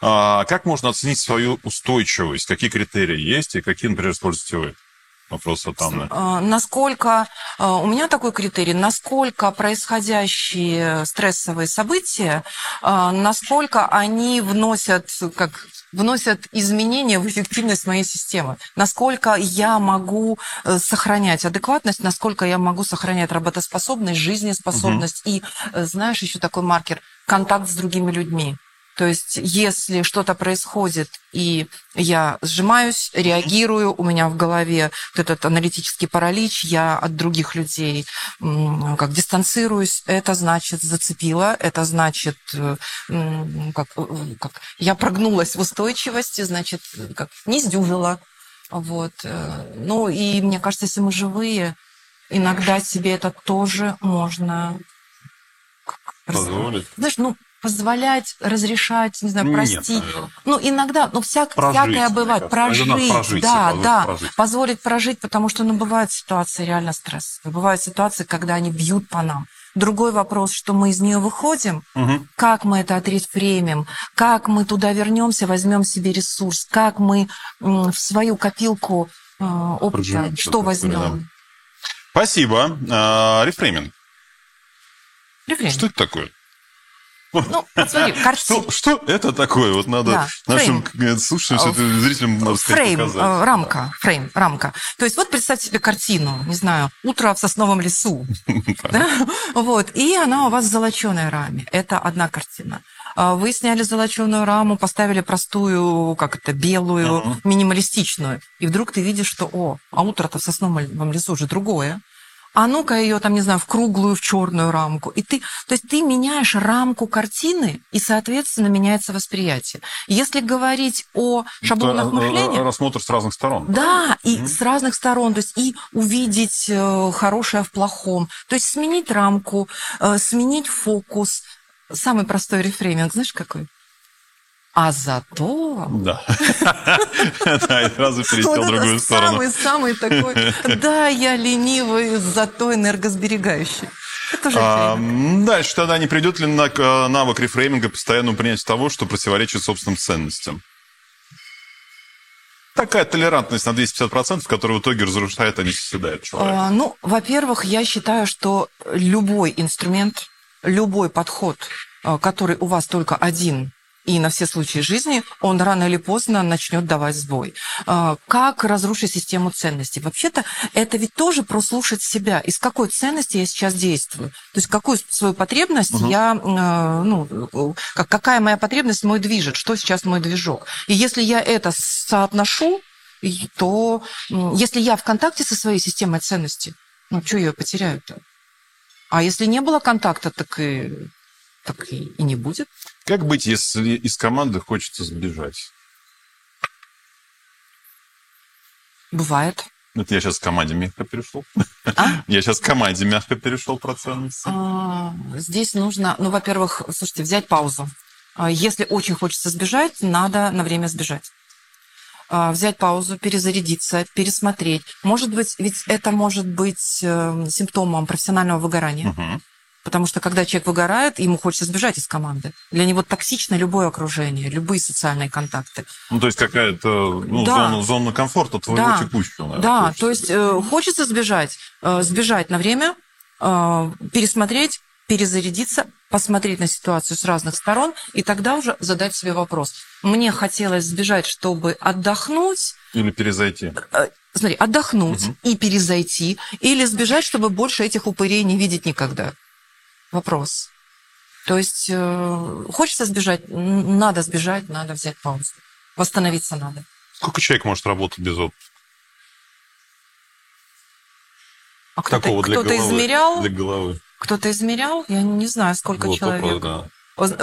S2: А как можно оценить свою устойчивость? Какие критерии есть и какие, например, используете вы? Вопрос от Анны.
S3: А, Насколько а, у меня такой критерий, насколько происходящие стрессовые события, а, насколько они вносят как вносят изменения в эффективность моей системы. Насколько я могу э, сохранять адекватность, насколько я могу сохранять работоспособность, жизнеспособность. И э, знаешь, еще такой маркер – контакт с другими людьми. То есть, если что-то происходит, и я сжимаюсь, реагирую, у меня в голове вот этот аналитический паралич, я от других людей как дистанцируюсь, это значит зацепило, это значит, э, как, э, как я прогнулась в устойчивости, значит, как не сдюжила. Вот. э, Ну и мне кажется, если мы живые, иногда себе это тоже можно
S2: Позволить?
S3: знаешь, ну, позволять, разрешать, не знаю,
S2: Нет,
S3: простить.
S2: наверное.
S3: ну, иногда, ну, всяк,
S2: Прожить,
S3: всякое бывает. Прожить,
S2: прожить,
S3: да, да.
S2: прожить.
S3: Позволить прожить, потому что, ну, бывают ситуации реально стрессовые. Бывают ситуации, когда они бьют по нам. Другой вопрос, что мы из нее выходим,
S2: Мгм.
S3: как мы это отрефремим, как мы туда вернемся, возьмем себе ресурс, как мы в свою копилку э, опыта,
S2: Проживем
S3: что возьмем.
S2: Спасибо. А, Рефрейминг.
S3: Рефрейм.
S2: Что это такое?
S3: Ну, смотри, картина.
S2: Что, что это такое? Вот надо
S3: Да,
S2: нашим
S3: фрейм.
S2: э, слушателям, зрителям надо сказать,
S3: Фрейм,
S2: показать.
S3: э, рамка, фрейм, рамка. То есть вот представьте себе картину, не знаю, утро в сосновом лесу, да? вот, и она у вас в золоченой раме. Это одна картина. А Вы сняли золоченую раму, поставили простую, как это, белую,
S2: Мгм.
S3: минималистичную, и вдруг ты видишь, что, о, а утро-то в сосновом лесу уже другое. А ну-ка ее там, не знаю, в круглую, в черную рамку. И ты, то есть ты меняешь рамку картины, и, соответственно, меняется восприятие. Если говорить о шаблонах
S2: Это,
S3: мышления,
S2: Рассмотр с разных сторон.
S3: да, и с разных сторон, то есть и увидеть э, хорошее в плохом, то есть сменить рамку, э, сменить фокус. Самый простой рефрейминг, знаешь какой? А зато...
S2: Да. Да, и сразу
S3: Вот
S2: в
S3: это
S2: другую сторону.
S3: самый-самый такой, да, я ленивый, зато энергосберегающий.
S2: А, Дальше тогда не придет ли на- к- навык рефрейминга постоянному принятию того, что противоречит собственным ценностям? Такая толерантность на 250%, которая в итоге разрушает, а не созидает человека.
S3: А, Ну, во-первых, я считаю, что любой инструмент, любой подход, а, который у вас только один и на все случаи жизни, он рано или поздно начнет давать сбой. А, Как разрушить систему ценностей? Вообще-то это ведь тоже про слушать себя. Из какой ценности я сейчас действую? То есть какую свою потребность
S2: Мгм.
S3: я, э, ну, э, как- какая моя потребность мой движет, что сейчас мой движок. И если я это соотношу, то если я в контакте со своей системой ценностей, ну, что я ее потеряю-то? А если не было контакта, так и, так и, и не будет.
S2: Как быть, если из команды хочется сбежать?
S3: Бывает.
S2: Это я сейчас к команде мягко перешел.
S3: А?
S2: Я сейчас к команде мягко перешел про ценности.
S3: А, Здесь нужно, ну, во-первых, слушайте, взять паузу. А, Если очень хочется сбежать, надо на время сбежать. А, Взять паузу, перезарядиться, пересмотреть. Может быть, ведь это может быть э, симптомом профессионального выгорания.
S2: Мгм.
S3: Потому что когда человек выгорает, ему хочется сбежать из команды. Для него токсично любое окружение, любые социальные контакты.
S2: Ну, то есть какая-то ну,
S3: Да.
S2: зона, зона комфорта твоего
S3: Да.
S2: текущего. наверное,
S3: Да,
S2: хочется
S3: то есть э, хочется сбежать, э, сбежать на время, э, пересмотреть, перезарядиться, посмотреть на ситуацию с разных сторон, и тогда уже задать себе вопрос. Мне хотелось сбежать, чтобы отдохнуть,
S2: Или перезайти.
S3: э, смотри, отдохнуть
S2: Мгм.
S3: и перезайти, или сбежать, чтобы больше этих упырей не видеть никогда. Вопрос. То есть э, хочется сбежать, надо сбежать, надо взять паузу. Восстановиться надо.
S2: Сколько человек может работать без отпуска?
S3: А кто-то,
S2: головы.
S3: измерял?
S2: Для головы.
S3: Кто-то измерял? Я не знаю, сколько
S2: Вот
S3: человек.
S2: вопрос, да.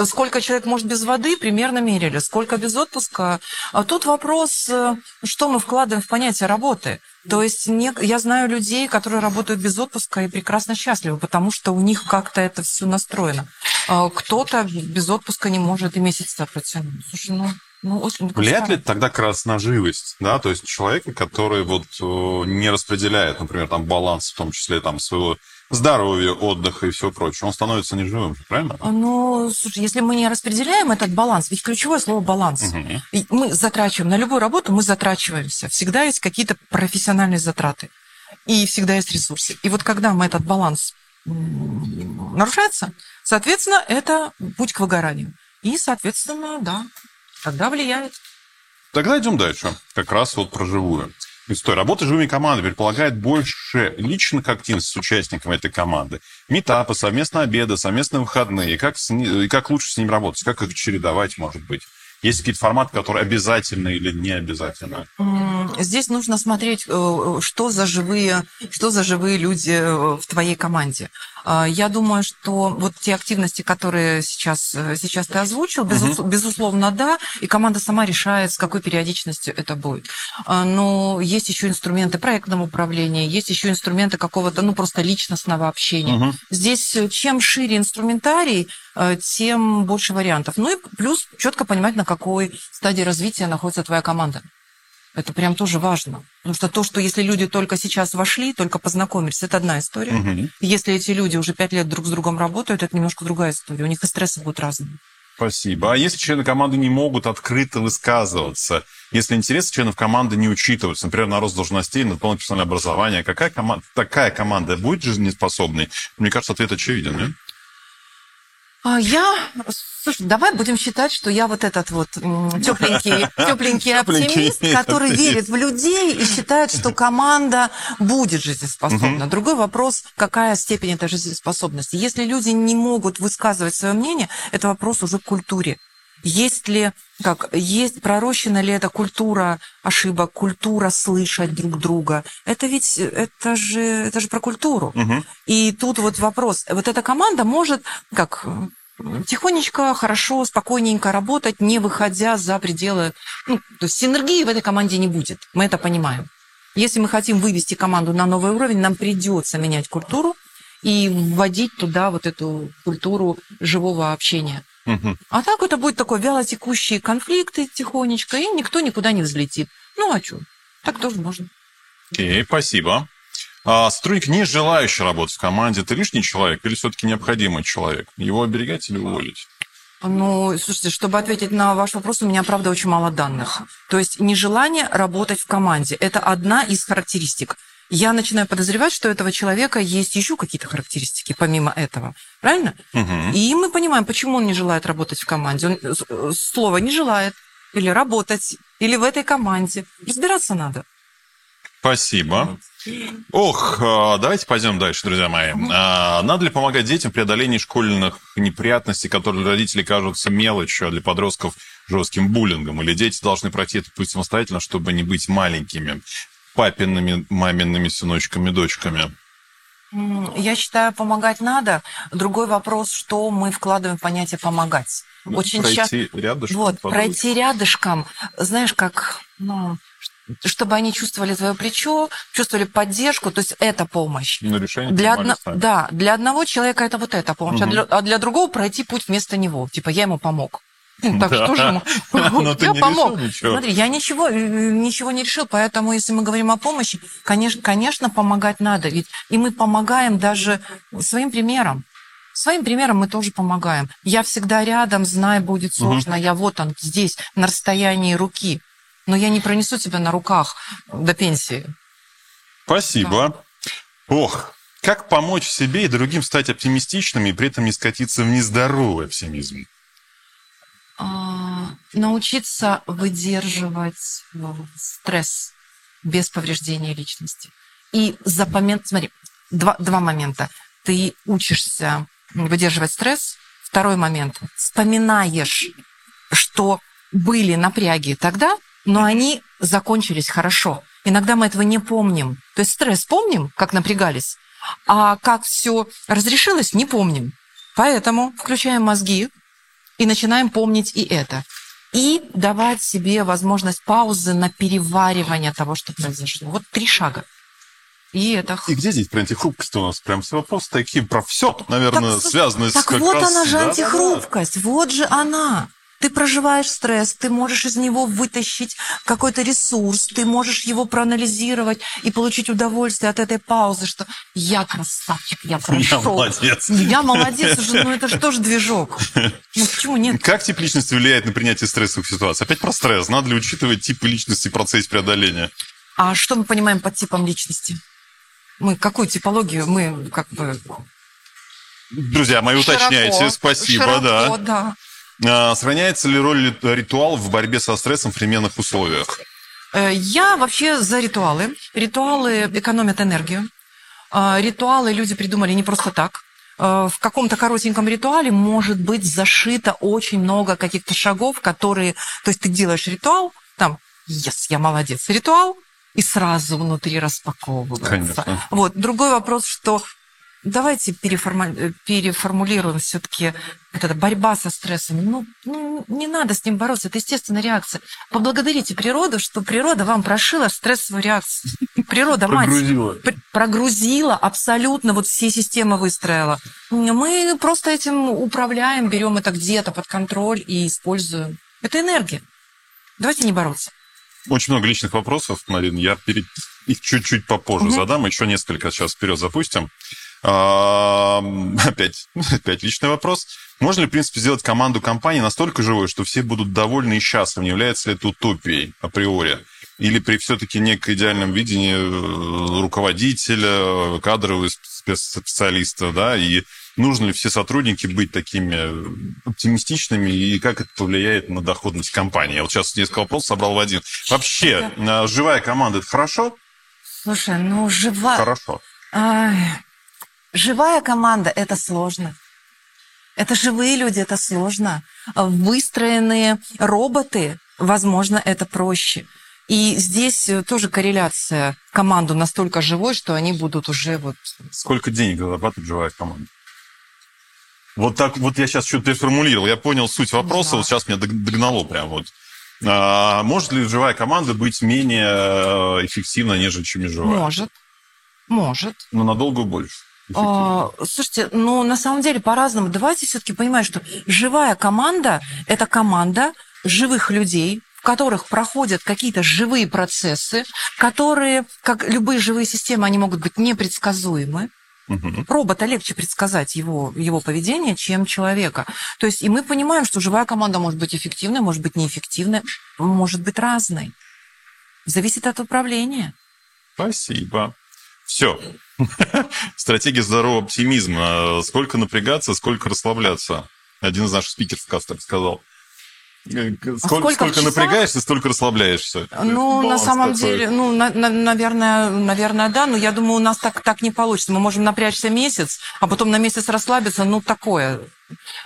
S3: Сколько человек может без воды, примерно мерили. Сколько без отпуска. А тут вопрос, э, что мы вкладываем в понятие работы. То есть не- я знаю людей, которые работают без отпуска и прекрасно счастливы, потому что у них как-то это все настроено. А Кто-то без отпуска не может и месяца протянуть. Слушай, ну, ну очень
S2: Влияет ли тогда как раз на живость, да, то есть человека, который вот э, не распределяет, например, там баланс, в том числе там своего здоровья, отдыха и всего прочего, он становится неживым, правильно?
S3: Ну, слушай, если мы не распределяем этот баланс, ведь ключевое слово баланс. И Мы затрачиваем на любую работу, мы затрачиваемся. Всегда есть какие-то профессиональные затраты. И всегда есть ресурсы. И вот когда мы этот баланс нарушается, соответственно, это путь к выгоранию. И, соответственно, да, тогда влияет.
S2: Тогда идем дальше. Как раз вот про живую историю. Работа с живыми командами предполагает больше личных активностей с участниками этой команды. Метапы, совместные обеды, совместные выходные. И как, с и как лучше с ним работать? Как их чередовать, может быть? Есть какие-то форматы, которые обязательны или не обязательны?
S3: Здесь нужно смотреть, э, что за живые, что за живые люди э, в твоей команде. А, Я думаю, что вот те активности, которые сейчас, э, сейчас ты озвучил, безус- безусловно, да, и команда сама решает, с какой периодичностью это будет. А, Но есть еще инструменты проектного управления, есть еще инструменты какого-то, ну, просто личностного общения.
S2: Мгм.
S3: Здесь э, чем шире инструментарий, э, тем больше вариантов. Ну и плюс четко понимать, на какой стадии развития находится твоя команда. Это прям тоже важно. Потому что то, что если люди только сейчас вошли, только познакомились, это одна история.
S2: Мгм.
S3: Если эти люди уже пять лет друг с другом работают, это немножко другая история. У них и стрессы будут разные.
S2: Спасибо. А если члены команды не могут открыто высказываться, если интересы членов команды не учитываются, например, на рост должностей, на дополнительное персональное образование, какая команда, такая команда будет жизнеспособной? Мне кажется, ответ очевиден, нет?
S3: А я, слушай, давай будем считать, что я вот этот вот тепленький, тепленький оптимист, который верит в людей и считает, что команда будет жизнеспособна. Другой вопрос, какая степень этой жизнеспособности. Если люди не могут высказывать свое мнение, это вопрос уже к культуре. Есть ли, как, есть, пророщена ли эта культура ошибок, культура слышать друг друга? Это ведь, это же, это же про культуру.
S2: Мгм.
S3: И тут вот вопрос. Вот эта команда может как тихонечко, хорошо, спокойненько работать, не выходя за пределы... Ну, то есть синергии в этой команде не будет. Мы это понимаем. Если мы хотим вывести команду на новый уровень, нам придется менять культуру и вводить туда вот эту культуру живого общения. А так это будет такой вялотекущие конфликты тихонечко, и никто никуда не взлетит. Ну а что? Так тоже можно.
S2: Окей, спасибо. А сотрудник, не желающий работать в команде, это лишний человек или все-таки необходимый человек? Его оберегать или уволить?
S3: Ну, слушайте, чтобы ответить на ваш вопрос, у меня, правда, очень мало данных. То есть нежелание работать в команде – это одна из характеристик. Я начинаю подозревать, что у этого человека есть еще какие-то характеристики помимо этого. Правильно?
S2: Мгм.
S3: И мы понимаем, почему он не желает работать в команде. Он э, слово не желает или работать, или в этой команде. Разбираться надо.
S2: Спасибо. Ох, а, давайте пойдем дальше, друзья мои. А, Надо ли помогать детям в преодолении школьных неприятностей, которые для родителей кажутся мелочью, а для подростков жестким буллингом? Или дети должны пройти этот путь самостоятельно, чтобы не быть маленькими, папиными, мамиными сыночками, дочками?
S3: Я считаю, помогать надо. Другой вопрос, что мы вкладываем в понятие «помогать». Очень часто...
S2: Пройти рядышком,
S3: Вот,
S2: подумать.
S3: пройти рядышком, знаешь, как, ну, чтобы они чувствовали твое плечо, чувствовали поддержку, то есть это помощь.
S2: На решение
S3: Для одно-
S2: сами.
S3: Да, для одного человека это вот эта помощь, а,
S2: Мгм.
S3: для, а для другого пройти путь вместо него. Типа, я ему помог. Ну, Так
S2: Да.
S3: что же ему?
S2: Но ты
S3: Я помог. Смотри, я ничего, э, ничего не решил, поэтому если мы говорим о помощи, конечно, конечно, помогать надо. Ведь и мы помогаем даже своим примером. Своим примером мы тоже помогаем. Я всегда рядом, знаю, будет сложно. Я вот он здесь, на расстоянии руки. Но я не пронесу тебя на руках до пенсии.
S2: Спасибо. Ох, как помочь себе и другим стать оптимистичными и при этом не скатиться в нездоровый оптимизм?
S3: А, научиться выдерживать ну, стресс без повреждения личности. И запоминать, смотри, два, два момента. Ты учишься выдерживать стресс. Второй момент. Вспоминаешь, что были напряги тогда, но они закончились хорошо. Иногда мы этого не помним. То есть стресс помним, как напрягались, а как все разрешилось, не помним. Поэтому включаем мозги, и начинаем помнить и это. И давать себе возможность паузы на переваривание того, что произошло. Вот три шага. И это...
S2: И где здесь про антихрупкость у нас? Прям все вопросы такие про все, наверное,
S3: Так,
S2: связанные с
S3: Так вот
S2: раз-
S3: она же
S2: Да-да-да.
S3: антихрупкость, вот же она. Ты проживаешь стресс, ты можешь из него вытащить какой-то ресурс, ты можешь его проанализировать и получить удовольствие от этой паузы, что я красавчик, я прошел.
S2: Я молодец.
S3: Я молодец уже, ну это же тоже движок. Ну почему нет?
S2: Как тип личности влияет на принятие стрессовых ситуаций? Опять про стресс. Надо ли учитывать типы личности в процессе преодоления?
S3: А что мы понимаем под типом личности? Мы какую типологию мы как бы
S2: Друзья мои, уточняйте. Спасибо,
S3: широко,
S2: да.
S3: да.
S2: А, Сохраняется ли роль ритуал в борьбе со стрессом в современных условиях?
S3: Э, Я вообще за ритуалы. Ритуалы экономят энергию. А, Ритуалы люди придумали не просто так. Э, В каком-то коротеньком ритуале может быть зашито очень много каких-то шагов, которые... То есть ты делаешь ритуал, там, yes, я молодец, ритуал, и сразу внутри распаковывается.
S2: Конечно.
S3: Вот. Другой вопрос, что давайте переформа- э, переформулируем все-таки вот эта борьба со стрессом. Ну, ну, не надо с ним бороться, это естественная реакция. Поблагодарите природу, что природа вам прошила стрессовую реакцию. Природа, мать,
S2: Прогрузила.
S3: пр- прогрузила абсолютно, вот все системы выстроила. Мы просто этим управляем, берем это где-то под контроль и используем. Это энергия. Давайте не бороться.
S2: Очень много личных вопросов, Марин. Я перед... их чуть-чуть попозже
S3: Мгм.
S2: задам. Еще несколько сейчас вперед запустим. Опять, опять личный вопрос. Можно ли, в принципе, сделать команду компании настолько живой, что все будут довольны и счастливы? Является ли это утопией априори? Или при все-таки неком идеальном видении э, руководителя, кадрового специалиста, да, и нужно ли все сотрудники быть такими оптимистичными, и как это повлияет на доходность компании? Я вот сейчас несколько вопросов собрал в один. Вообще, э, живая команда – это хорошо?
S3: Слушай, ну жива...
S2: Хорошо.
S3: Ай, живая команда – это сложно. Это живые люди, это сложно. Выстроенные роботы, возможно, это проще. И здесь э, тоже корреляция. Команду настолько живой, что они будут уже вот...
S2: Сколько денег зарабатывает живая команда? Вот так, вот я сейчас что-то переформулировал. Я понял суть вопроса,
S3: Да.
S2: вот сейчас меня дог- догнало прям вот. А, может ли живая команда быть менее э, эффективна, нежели чем неживая?
S3: Может. Может.
S2: Но надолго больше.
S3: А, слушайте, ну на самом деле по-разному. Давайте все-таки понимать, что живая команда – это команда живых людей, в которых проходят какие-то живые процессы, которые, как любые живые системы, они могут быть непредсказуемы.
S2: Мгм.
S3: Робота легче предсказать его, его поведение, чем человека. То есть и мы понимаем, что живая команда может быть эффективной, может быть неэффективной, может быть разной. Зависит от управления.
S2: Спасибо. Все. Стратегия здорового оптимизма. Сколько напрягаться, сколько расслабляться. Один из наших спикеров как так сказал. Э, Сколько,
S3: сколько
S2: сколько
S3: часах?
S2: напрягаешься, столько расслабляешься.
S3: Ну, на самом
S2: такой.
S3: деле, ну, на- на- наверное, наверное, да, но я думаю, у нас так, так не получится. Мы можем напрячься месяц, а потом на месяц расслабиться, ну, такое.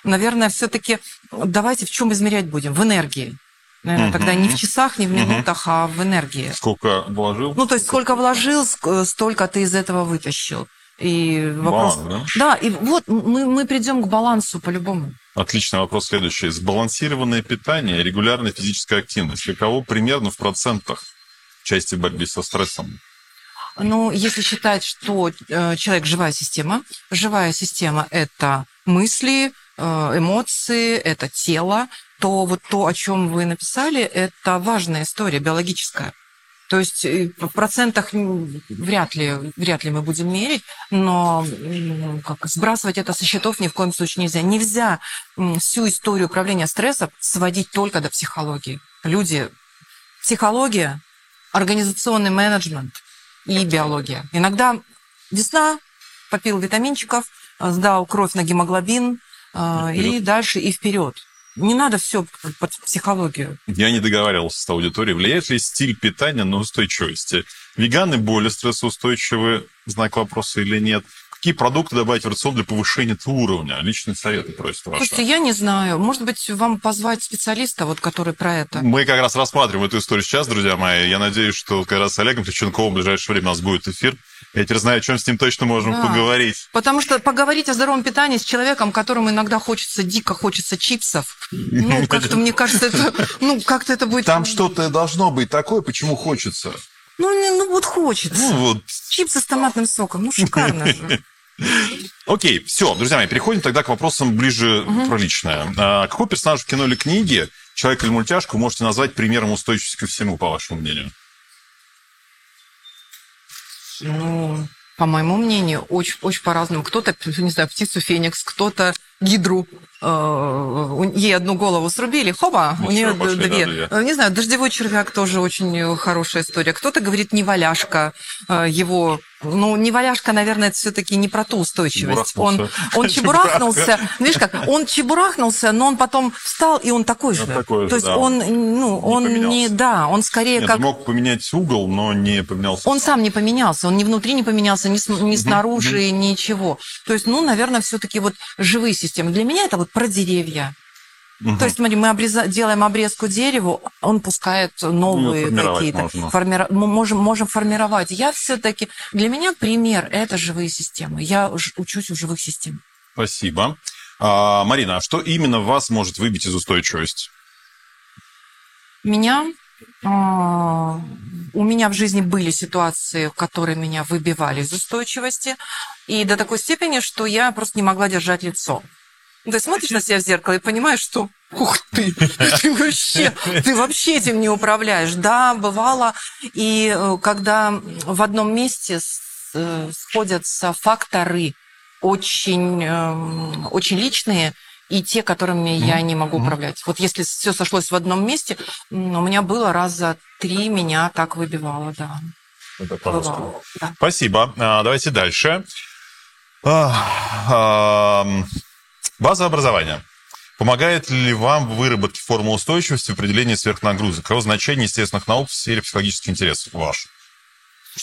S3: Наверное, все-таки давайте в чем измерять будем? В энергии. Наверное,
S2: Мгм.
S3: тогда не в часах, не в минутах, а в энергии.
S2: Сколько вложил?
S3: Ну, то есть сколько вложил, столько ты из этого вытащил. И вопрос...
S2: Баланс,
S3: Да,
S2: да?
S3: и вот мы, мы придем к балансу по-любому.
S2: Отличный вопрос следующий. Сбалансированное питание, регулярная физическая активность. Каково примерно в процентах в части борьбы со стрессом?
S3: Ну, если считать, что э, человек живая система, живая система это мысли, э, эмоции, это тело, то вот то, о чем вы написали, это важная история биологическая. То есть э, в процентах вряд ли, вряд ли мы будем мерить, но как, сбрасывать это со счетов ни в коем случае нельзя. Нельзя всю историю управления стрессом сводить только до психологии. Люди, психология, организационный менеджмент и биология. Иногда весна, попил витаминчиков, сдал кровь на гемоглобин, э,
S2: И
S3: и
S2: вперед.
S3: дальше и вперед. Не надо все под психологию.
S2: Я не договаривался с аудиторией. Влияет ли стиль питания на устойчивость? Веганы более стрессоустойчивы, знак вопроса или нет? Какие продукты добавить в рацион для повышения этого уровня? Личные советы просят ваши.
S3: Слушайте, я не знаю. Может быть, вам позвать специалиста, вот, который про это.
S2: Мы как раз рассматриваем эту историю сейчас, друзья мои. Я надеюсь, что как раз с Олегом Треченковым в ближайшее время у нас будет эфир. Я теперь знаю, о чем с ним точно можем
S3: Да.
S2: поговорить.
S3: Потому что поговорить о здоровом питании с человеком, которому иногда хочется, дико хочется чипсов, ну, как-то, мне кажется, это, ну, как-то это будет...
S4: Там что-то должно быть такое, почему хочется.
S3: Ну, ну вот хочется.
S2: Ну вот,
S3: Чипсы с томатным соком, ну, шикарно же.
S2: Окей, все, друзья мои, переходим тогда к вопросам ближе про личное. А, какой персонаж в кино или книге, человек или мультяшку, можете назвать примером устойчивости ко всему, по вашему мнению?
S3: Ну, по моему мнению, очень, очень по-разному. Кто-то, не знаю, птицу Феникс, кто-то гидру. Э, у- ей одну голову срубили, хоба, у
S2: Ничего,
S3: нее
S2: пошли, да,
S3: две.
S2: две.
S3: Э, Не знаю, дождевой червяк тоже очень хорошая история. Кто-то говорит неваляшка, э, его... Ну, неваляшка, наверное, это все-таки не про ту устойчивость. Он, он чебурахнулся. Видишь как, он чебурахнулся, но он потом встал, и он такой же.
S2: Он такой же,
S3: То есть
S2: да.
S3: он, ну, он не...
S2: поменялся.
S3: Да, он скорее
S2: Нет,
S3: как...
S2: он мог поменять угол, но не поменялся.
S3: Он сам не поменялся, он ни внутри не поменялся, ни, с- ни снаружи, ничего. То есть, ну, наверное, все-таки вот живые системы. Для меня это вот про деревья.
S2: Мгм.
S3: То есть, смотри, мы обреза- делаем обрезку дереву, он пускает новые
S2: Ну,
S3: какие-то. формира- Мы можем, можем формировать. Я все-таки... Для меня пример – это живые системы. Я учусь у живых систем.
S2: Спасибо. А, Марина, а что именно вас может выбить из устойчивости?
S3: Меня... а, У меня в жизни были ситуации, которые меня выбивали из устойчивости, и до такой степени, что я просто не могла держать лицо. Ты смотришь на себя в зеркало и понимаешь, что ух ты, ты вообще, ты вообще этим не управляешь. Да, бывало. И э, когда в одном месте э, сходятся факторы очень, эм, очень личные, и те, которыми я не могу управлять. Вот если все сошлось в одном месте, у меня было раза три меня так выбивало, да. Бывало, да.
S2: Спасибо. А, Давайте дальше. А, ам, База образования. Помогает ли вам в выработке формулы устойчивости в определении сверхнагрузок? Каково значение естественных наук в сфере психологических интересов ваш?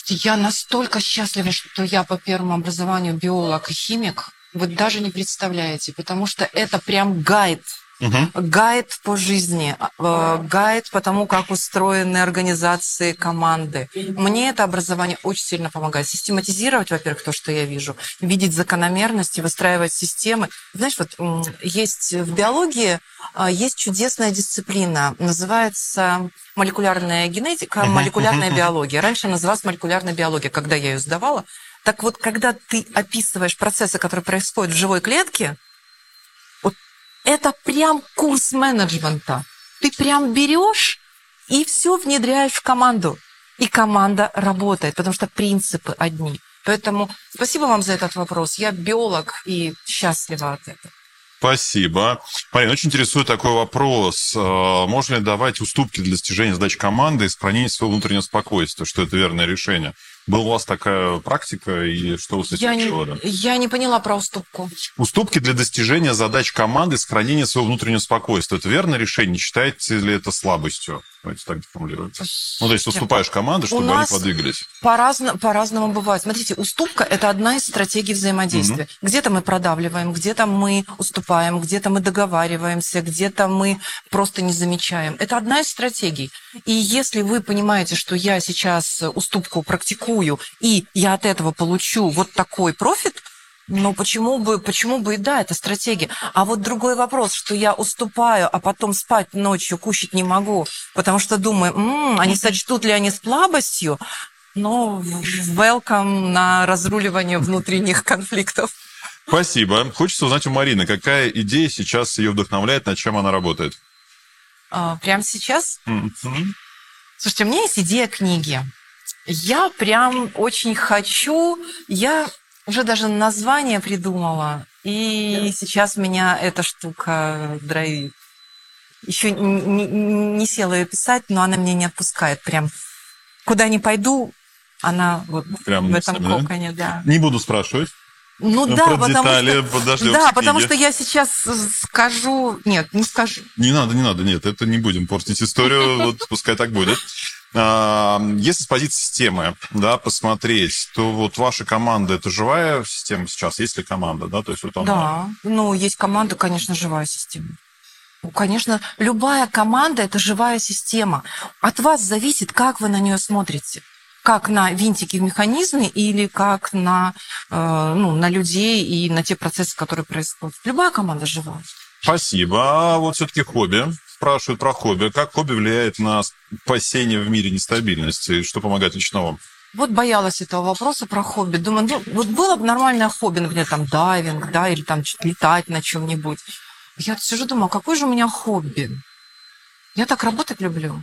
S3: Я настолько счастлива, что я по первому образованию биолог и химик. Вы даже не представляете, потому что это прям гайд.
S2: Мгм.
S3: Гайд по жизни, э, гайд по тому, как устроены организации, команды. Мне это образование очень сильно помогает. Систематизировать, во-первых, то, что я вижу, видеть закономерности, выстраивать системы. Знаешь, вот есть в биологии а, есть чудесная дисциплина, называется молекулярная генетика, молекулярная биология. Раньше называлась молекулярная биология, когда я ее сдавала. Так вот, когда ты описываешь процессы, которые происходят в живой клетке, это прям курс менеджмента. Ты прям берешь и все внедряешь в команду. И команда работает, потому что принципы одни. Поэтому спасибо вам за этот вопрос. Я биолог и счастлива от этого.
S2: Спасибо. Марина, очень интересует такой вопрос. А, Можно ли давать уступки для достижения задач команды и сохранения своего внутреннего спокойствия, что это верное решение? Была у вас такая практика, и что вы с этим
S3: Я не, я не поняла про уступку.
S2: Уступки для достижения задач команды сохранения своего внутреннего спокойствия. Это верное решение? Не считаете ли это слабостью? Давайте так формулируем. Ну, то есть уступаешь команде, чтобы они подвигались.
S3: По-разно- По-разному бывает. Смотрите, уступка – это одна из стратегий взаимодействия. Где-то мы продавливаем, где-то мы уступаем, где-то мы договариваемся, где-то мы просто не замечаем. Это одна из стратегий. И если вы понимаете, что я сейчас уступку практикую, и я от этого получу вот такой профит, ну, почему бы, почему бы и да, это стратегия. А вот другой вопрос, что я уступаю, а потом спать ночью кушать не могу, потому что думаю, «М, они сочтут ли они слабостью, ну, welcome на разруливание внутренних конфликтов.
S2: Спасибо. Хочется узнать у Марины, какая идея сейчас ее вдохновляет, над чем она работает?
S3: А, Прямо сейчас
S2: Мгм.
S3: Слушайте, у меня есть идея книги. Я прям очень хочу, я уже даже название придумала, и сейчас меня эта штука драйвит. Еще не, не- села ее писать, но она меня не отпускает. Прям куда ни пойду, она вот
S2: Прям
S3: в этом
S2: да?
S3: коконе, да.
S2: Не буду спрашивать.
S3: Ну да,
S2: про
S3: потому
S2: детали
S3: что...
S2: подождем
S3: Да, потому что я сейчас скажу... Нет, не скажу.
S2: Не надо, не надо, нет, это не будем портить историю, вот пускай так будет. А, Если с позиции системы, да, посмотреть, то вот ваша команда это живая система сейчас, есть ли команда, да, то есть вот она.
S3: Да, ну, есть команда, конечно, живая система. Ну, конечно, любая команда – это живая система. От вас зависит, как вы на нее смотрите. Как на винтики в механизме или как на, э, ну, на людей и на те процессы, которые происходят. Любая команда живая.
S2: Спасибо. А вот все-таки хобби. Спрашивают про хобби. Как хобби влияет на спасение в мире нестабильности? Что помогает лично вам?
S3: Вот боялась этого вопроса про хобби. Думаю, ну, вот было бы нормальное хобби, например, там дайвинг, да, или там летать на чем-нибудь. Я сижу, думаю, а какое же у меня хобби? Я так работать люблю.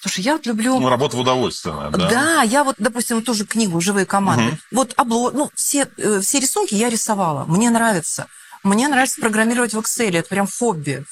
S3: Слушай, я вот люблю...
S2: Ну, работа в удовольствие, да?
S3: Да, я вот, допустим, тоже книгу «Живые команды».
S2: Мгм.
S3: Вот обло... ну, все, э, все рисунки я рисовала. Мне нравится. Мне нравится программировать в Excel. Это прям хобби.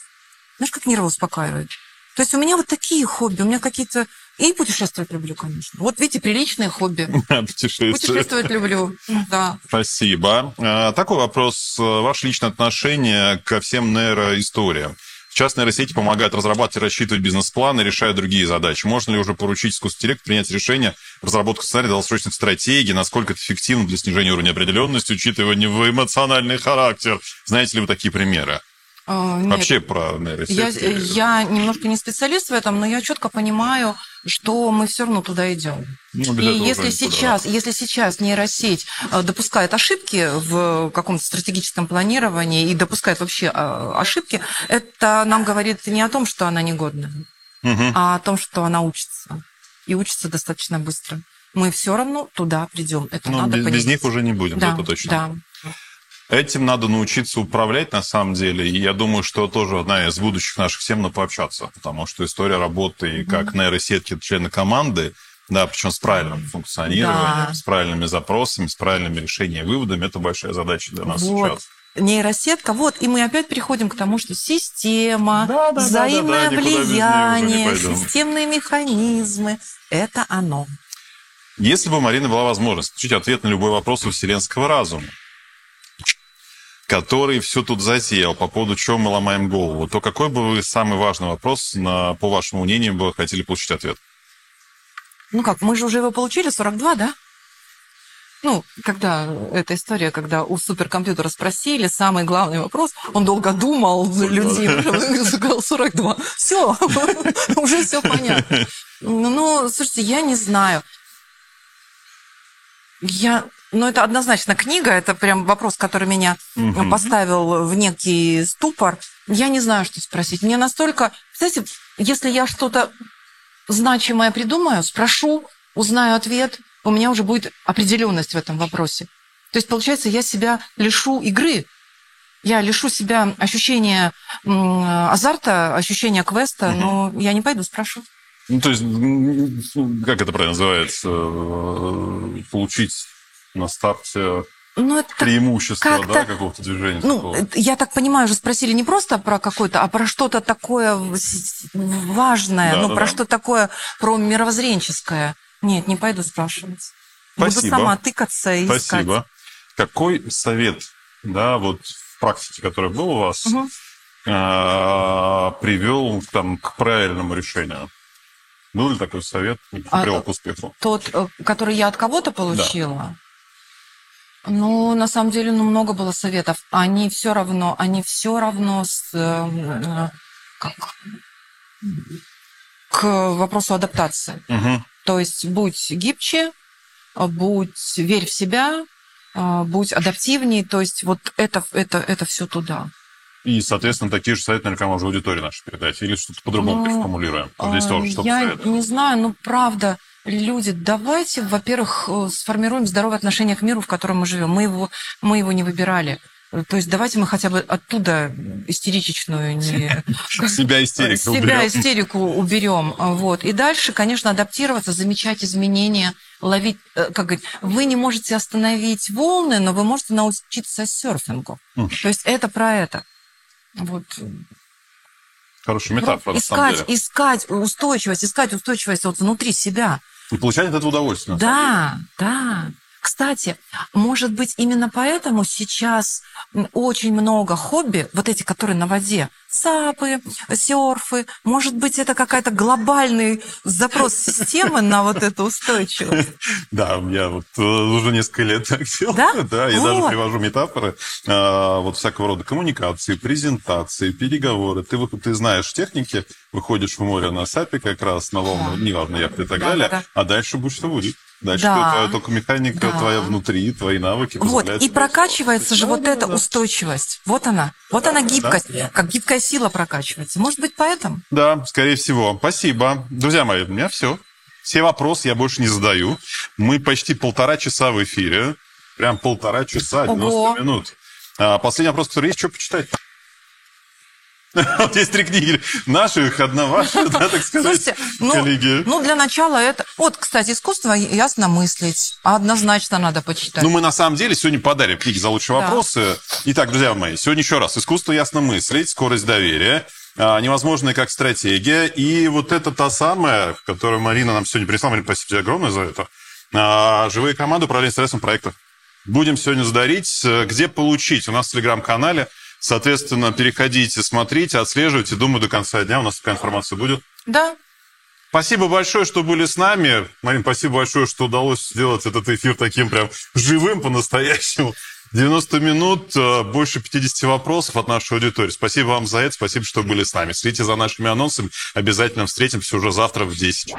S3: Знаешь, как нервы успокаивает? То есть у меня вот такие хобби. У меня какие-то... И путешествовать люблю, конечно. Вот видите, приличные хобби. Путешествовать люблю. Да.
S2: Спасибо. А, Такой вопрос. Ваше личное отношение ко всем нейроисториям. Сейчас нейросети помогают разрабатывать и рассчитывать бизнес-планы, решают другие задачи. Можно ли уже поручить искусственному интеллекту принять решение, разработку сценария, долгосрочных стратегий, насколько это эффективно для снижения уровня определенности, учитывая его эмоциональный характер? Знаете ли вы такие примеры?
S3: А, нет.
S2: Вообще про
S3: Я,
S2: нейросети.
S3: я немножко не специалист в этом, но я четко понимаю, что мы все равно туда идем.
S2: Ну, без
S3: И если сейчас, если сейчас нейросеть э, допускает ошибки в каком-то стратегическом планировании и допускает вообще э, ошибки, это нам говорит не о том, что она негодна,
S2: Мгм.
S3: а о том, что она учится. И учится достаточно быстро. Мы все равно туда придем. Это
S2: Ну,
S3: надо
S2: без, без
S3: понимать.
S2: них уже не будем,
S3: да,
S2: это точно.
S3: да.
S2: Этим надо научиться управлять на самом деле. И я думаю, что тоже одна из будущих наших тем на пообщаться. Потому что история работы и как нейросетки члены команды, да, причем с правильным функционированием,
S3: Да.
S2: с правильными запросами, с правильными решениями и выводами, это большая задача для нас
S3: Вот.
S2: сейчас.
S3: Нейросетка, вот, и мы опять переходим к тому, что система,
S2: Да, да, да, да,
S3: взаимное
S2: да, уже не
S3: влияние, системные механизмы, это оно.
S2: Если бы у Марины была возможность получить ответ на любой вопрос у вселенского разума, который все тут затеял, по поводу чего мы ломаем голову, то какой бы вы самый важный вопрос, на, по вашему мнению, бы хотели получить ответ?
S3: Ну как, мы же уже его получили, 42, да? Ну, когда эта история, когда у суперкомпьютера спросили самый главный вопрос, он долго думал, людей, сказал 42. Все, уже все понятно. Ну, слушайте, я не знаю. Я, ну, это однозначно книга, это прям вопрос, который меня
S2: Мгм.
S3: поставил в некий ступор. Я не знаю, что спросить. Мне настолько... Знаете, если я что-то значимое придумаю, спрошу, узнаю ответ, у меня уже будет определенность в этом вопросе. То есть, получается, я себя лишу игры. Я лишу себя ощущения азарта, ощущения квеста,
S2: Мгм.
S3: но я не пойду спрошу.
S2: Ну, то есть, м, как это правильно называется, э, получить на старте
S3: Ну, это
S2: преимущество,
S3: как-то-
S2: да, какого-то движения
S3: Ну,
S2: такого?
S3: я так понимаю, уже спросили не просто про какое-то, а про что-то такое важное,
S2: Да,
S3: ну,
S2: да,
S3: про
S2: да.
S3: что такое, про мировоззренческое. Нет, не пойду спрашивать. Буду
S2: Спасибо.
S3: сама тыкаться и искать.
S2: Спасибо. Какой совет, да, вот в практике, который был у вас, а, привел там, к правильному решению? Был ли такой совет,
S3: А,
S2: привел к успеху?
S3: Тот, э, который я от кого-то получила. Ну, на самом деле, ну, много было советов. Они все равно, они все равно с, э, как, к вопросу адаптации.
S2: Мгм.
S3: То есть будь гибче, будь верь в себя, а, будь адаптивнее. То есть вот это, это, это все туда.
S2: И, соответственно, такие же советы наверняка можно аудитории нашей передать. Или что-то по-другому
S3: Ну,
S2: переформулируем. Здесь тоже что
S3: Я
S2: посоветуете?
S3: не знаю, ну правда, люди, давайте, во-первых, э, сформируем здоровое отношение к миру, в котором мы живем. Мы его, мы его не выбирали. Э, То есть давайте мы хотя бы оттуда истеричечную не
S2: Себя истерик
S3: себя
S2: уберем.
S3: истерику уберем. А, Вот. И дальше, конечно, адаптироваться, замечать изменения, ловить, э, как говорить, вы не можете остановить волны, но вы можете научиться серфингу. То есть это про это. Вот.
S2: Хорошая метафора,
S3: искать, искать устойчивость, искать устойчивость вот внутри себя.
S2: И получать от этого удовольствие.
S3: Да, да. Кстати, может быть, именно поэтому сейчас очень много хобби, вот эти, которые на воде, сапы, серфы, может быть, это какая-то глобальный запрос системы на вот эту устойчивость.
S2: Да, я вот э, уже несколько лет так делаю.
S3: Да?
S2: я даже привожу метафоры а, вот всякого рода коммуникации, презентации, переговоры. Ты, ты знаешь техники, выходишь в море на сапе как раз, на волну,
S3: Да.
S2: неважно, яхты и так
S3: Да,
S2: далее,
S3: да, да.
S2: а дальше будешь что будет. Дальше
S3: Да.
S2: твоя только механика
S3: Да.
S2: твоя внутри, твои навыки.
S3: Вот, и прокачивается же
S2: Да,
S3: вот
S2: да,
S3: эта
S2: да.
S3: устойчивость. Вот она. Вот она гибкость. Как гибкая сила прокачивается. Может быть, поэтому?
S2: Да, скорее всего. Спасибо. Друзья мои, у меня все. Все вопросы я больше не задаю. Мы почти полтора часа в эфире. Прям полтора часа, 90
S3: Ого.
S2: минут. А, последний вопрос, который есть, что почитать? Вот есть три книги. Наши, их одна ваша, да, так сказать,
S3: Слушайте, ну,
S2: коллеги.
S3: ну, для начала это... Вот, кстати, искусство ясно мыслить. Однозначно надо почитать.
S2: Ну, мы на самом деле сегодня подарим книги за лучшие
S3: Да.
S2: вопросы. Итак, друзья мои, сегодня еще раз. Искусство ясно мыслить, скорость доверия, а, невозможная как стратегия. И вот это та самая, которую Марина нам сегодня прислала. Марина, спасибо тебе огромное за это. А, Живые команды управления стрессом проектов. Будем сегодня задарить. Э, Где получить? У нас в Телеграм-канале. Соответственно, переходите, смотрите, отслеживайте. Думаю, до конца дня у нас такая информация будет.
S3: Да,
S2: Спасибо большое, что были с нами. Марин, спасибо большое, что удалось сделать этот эфир таким прям живым по-настоящему. 90 минут, э, больше 50 вопросов от нашей аудитории. Спасибо вам за это, спасибо, что были с нами. Следите за нашими анонсами. Обязательно встретимся уже завтра в 10.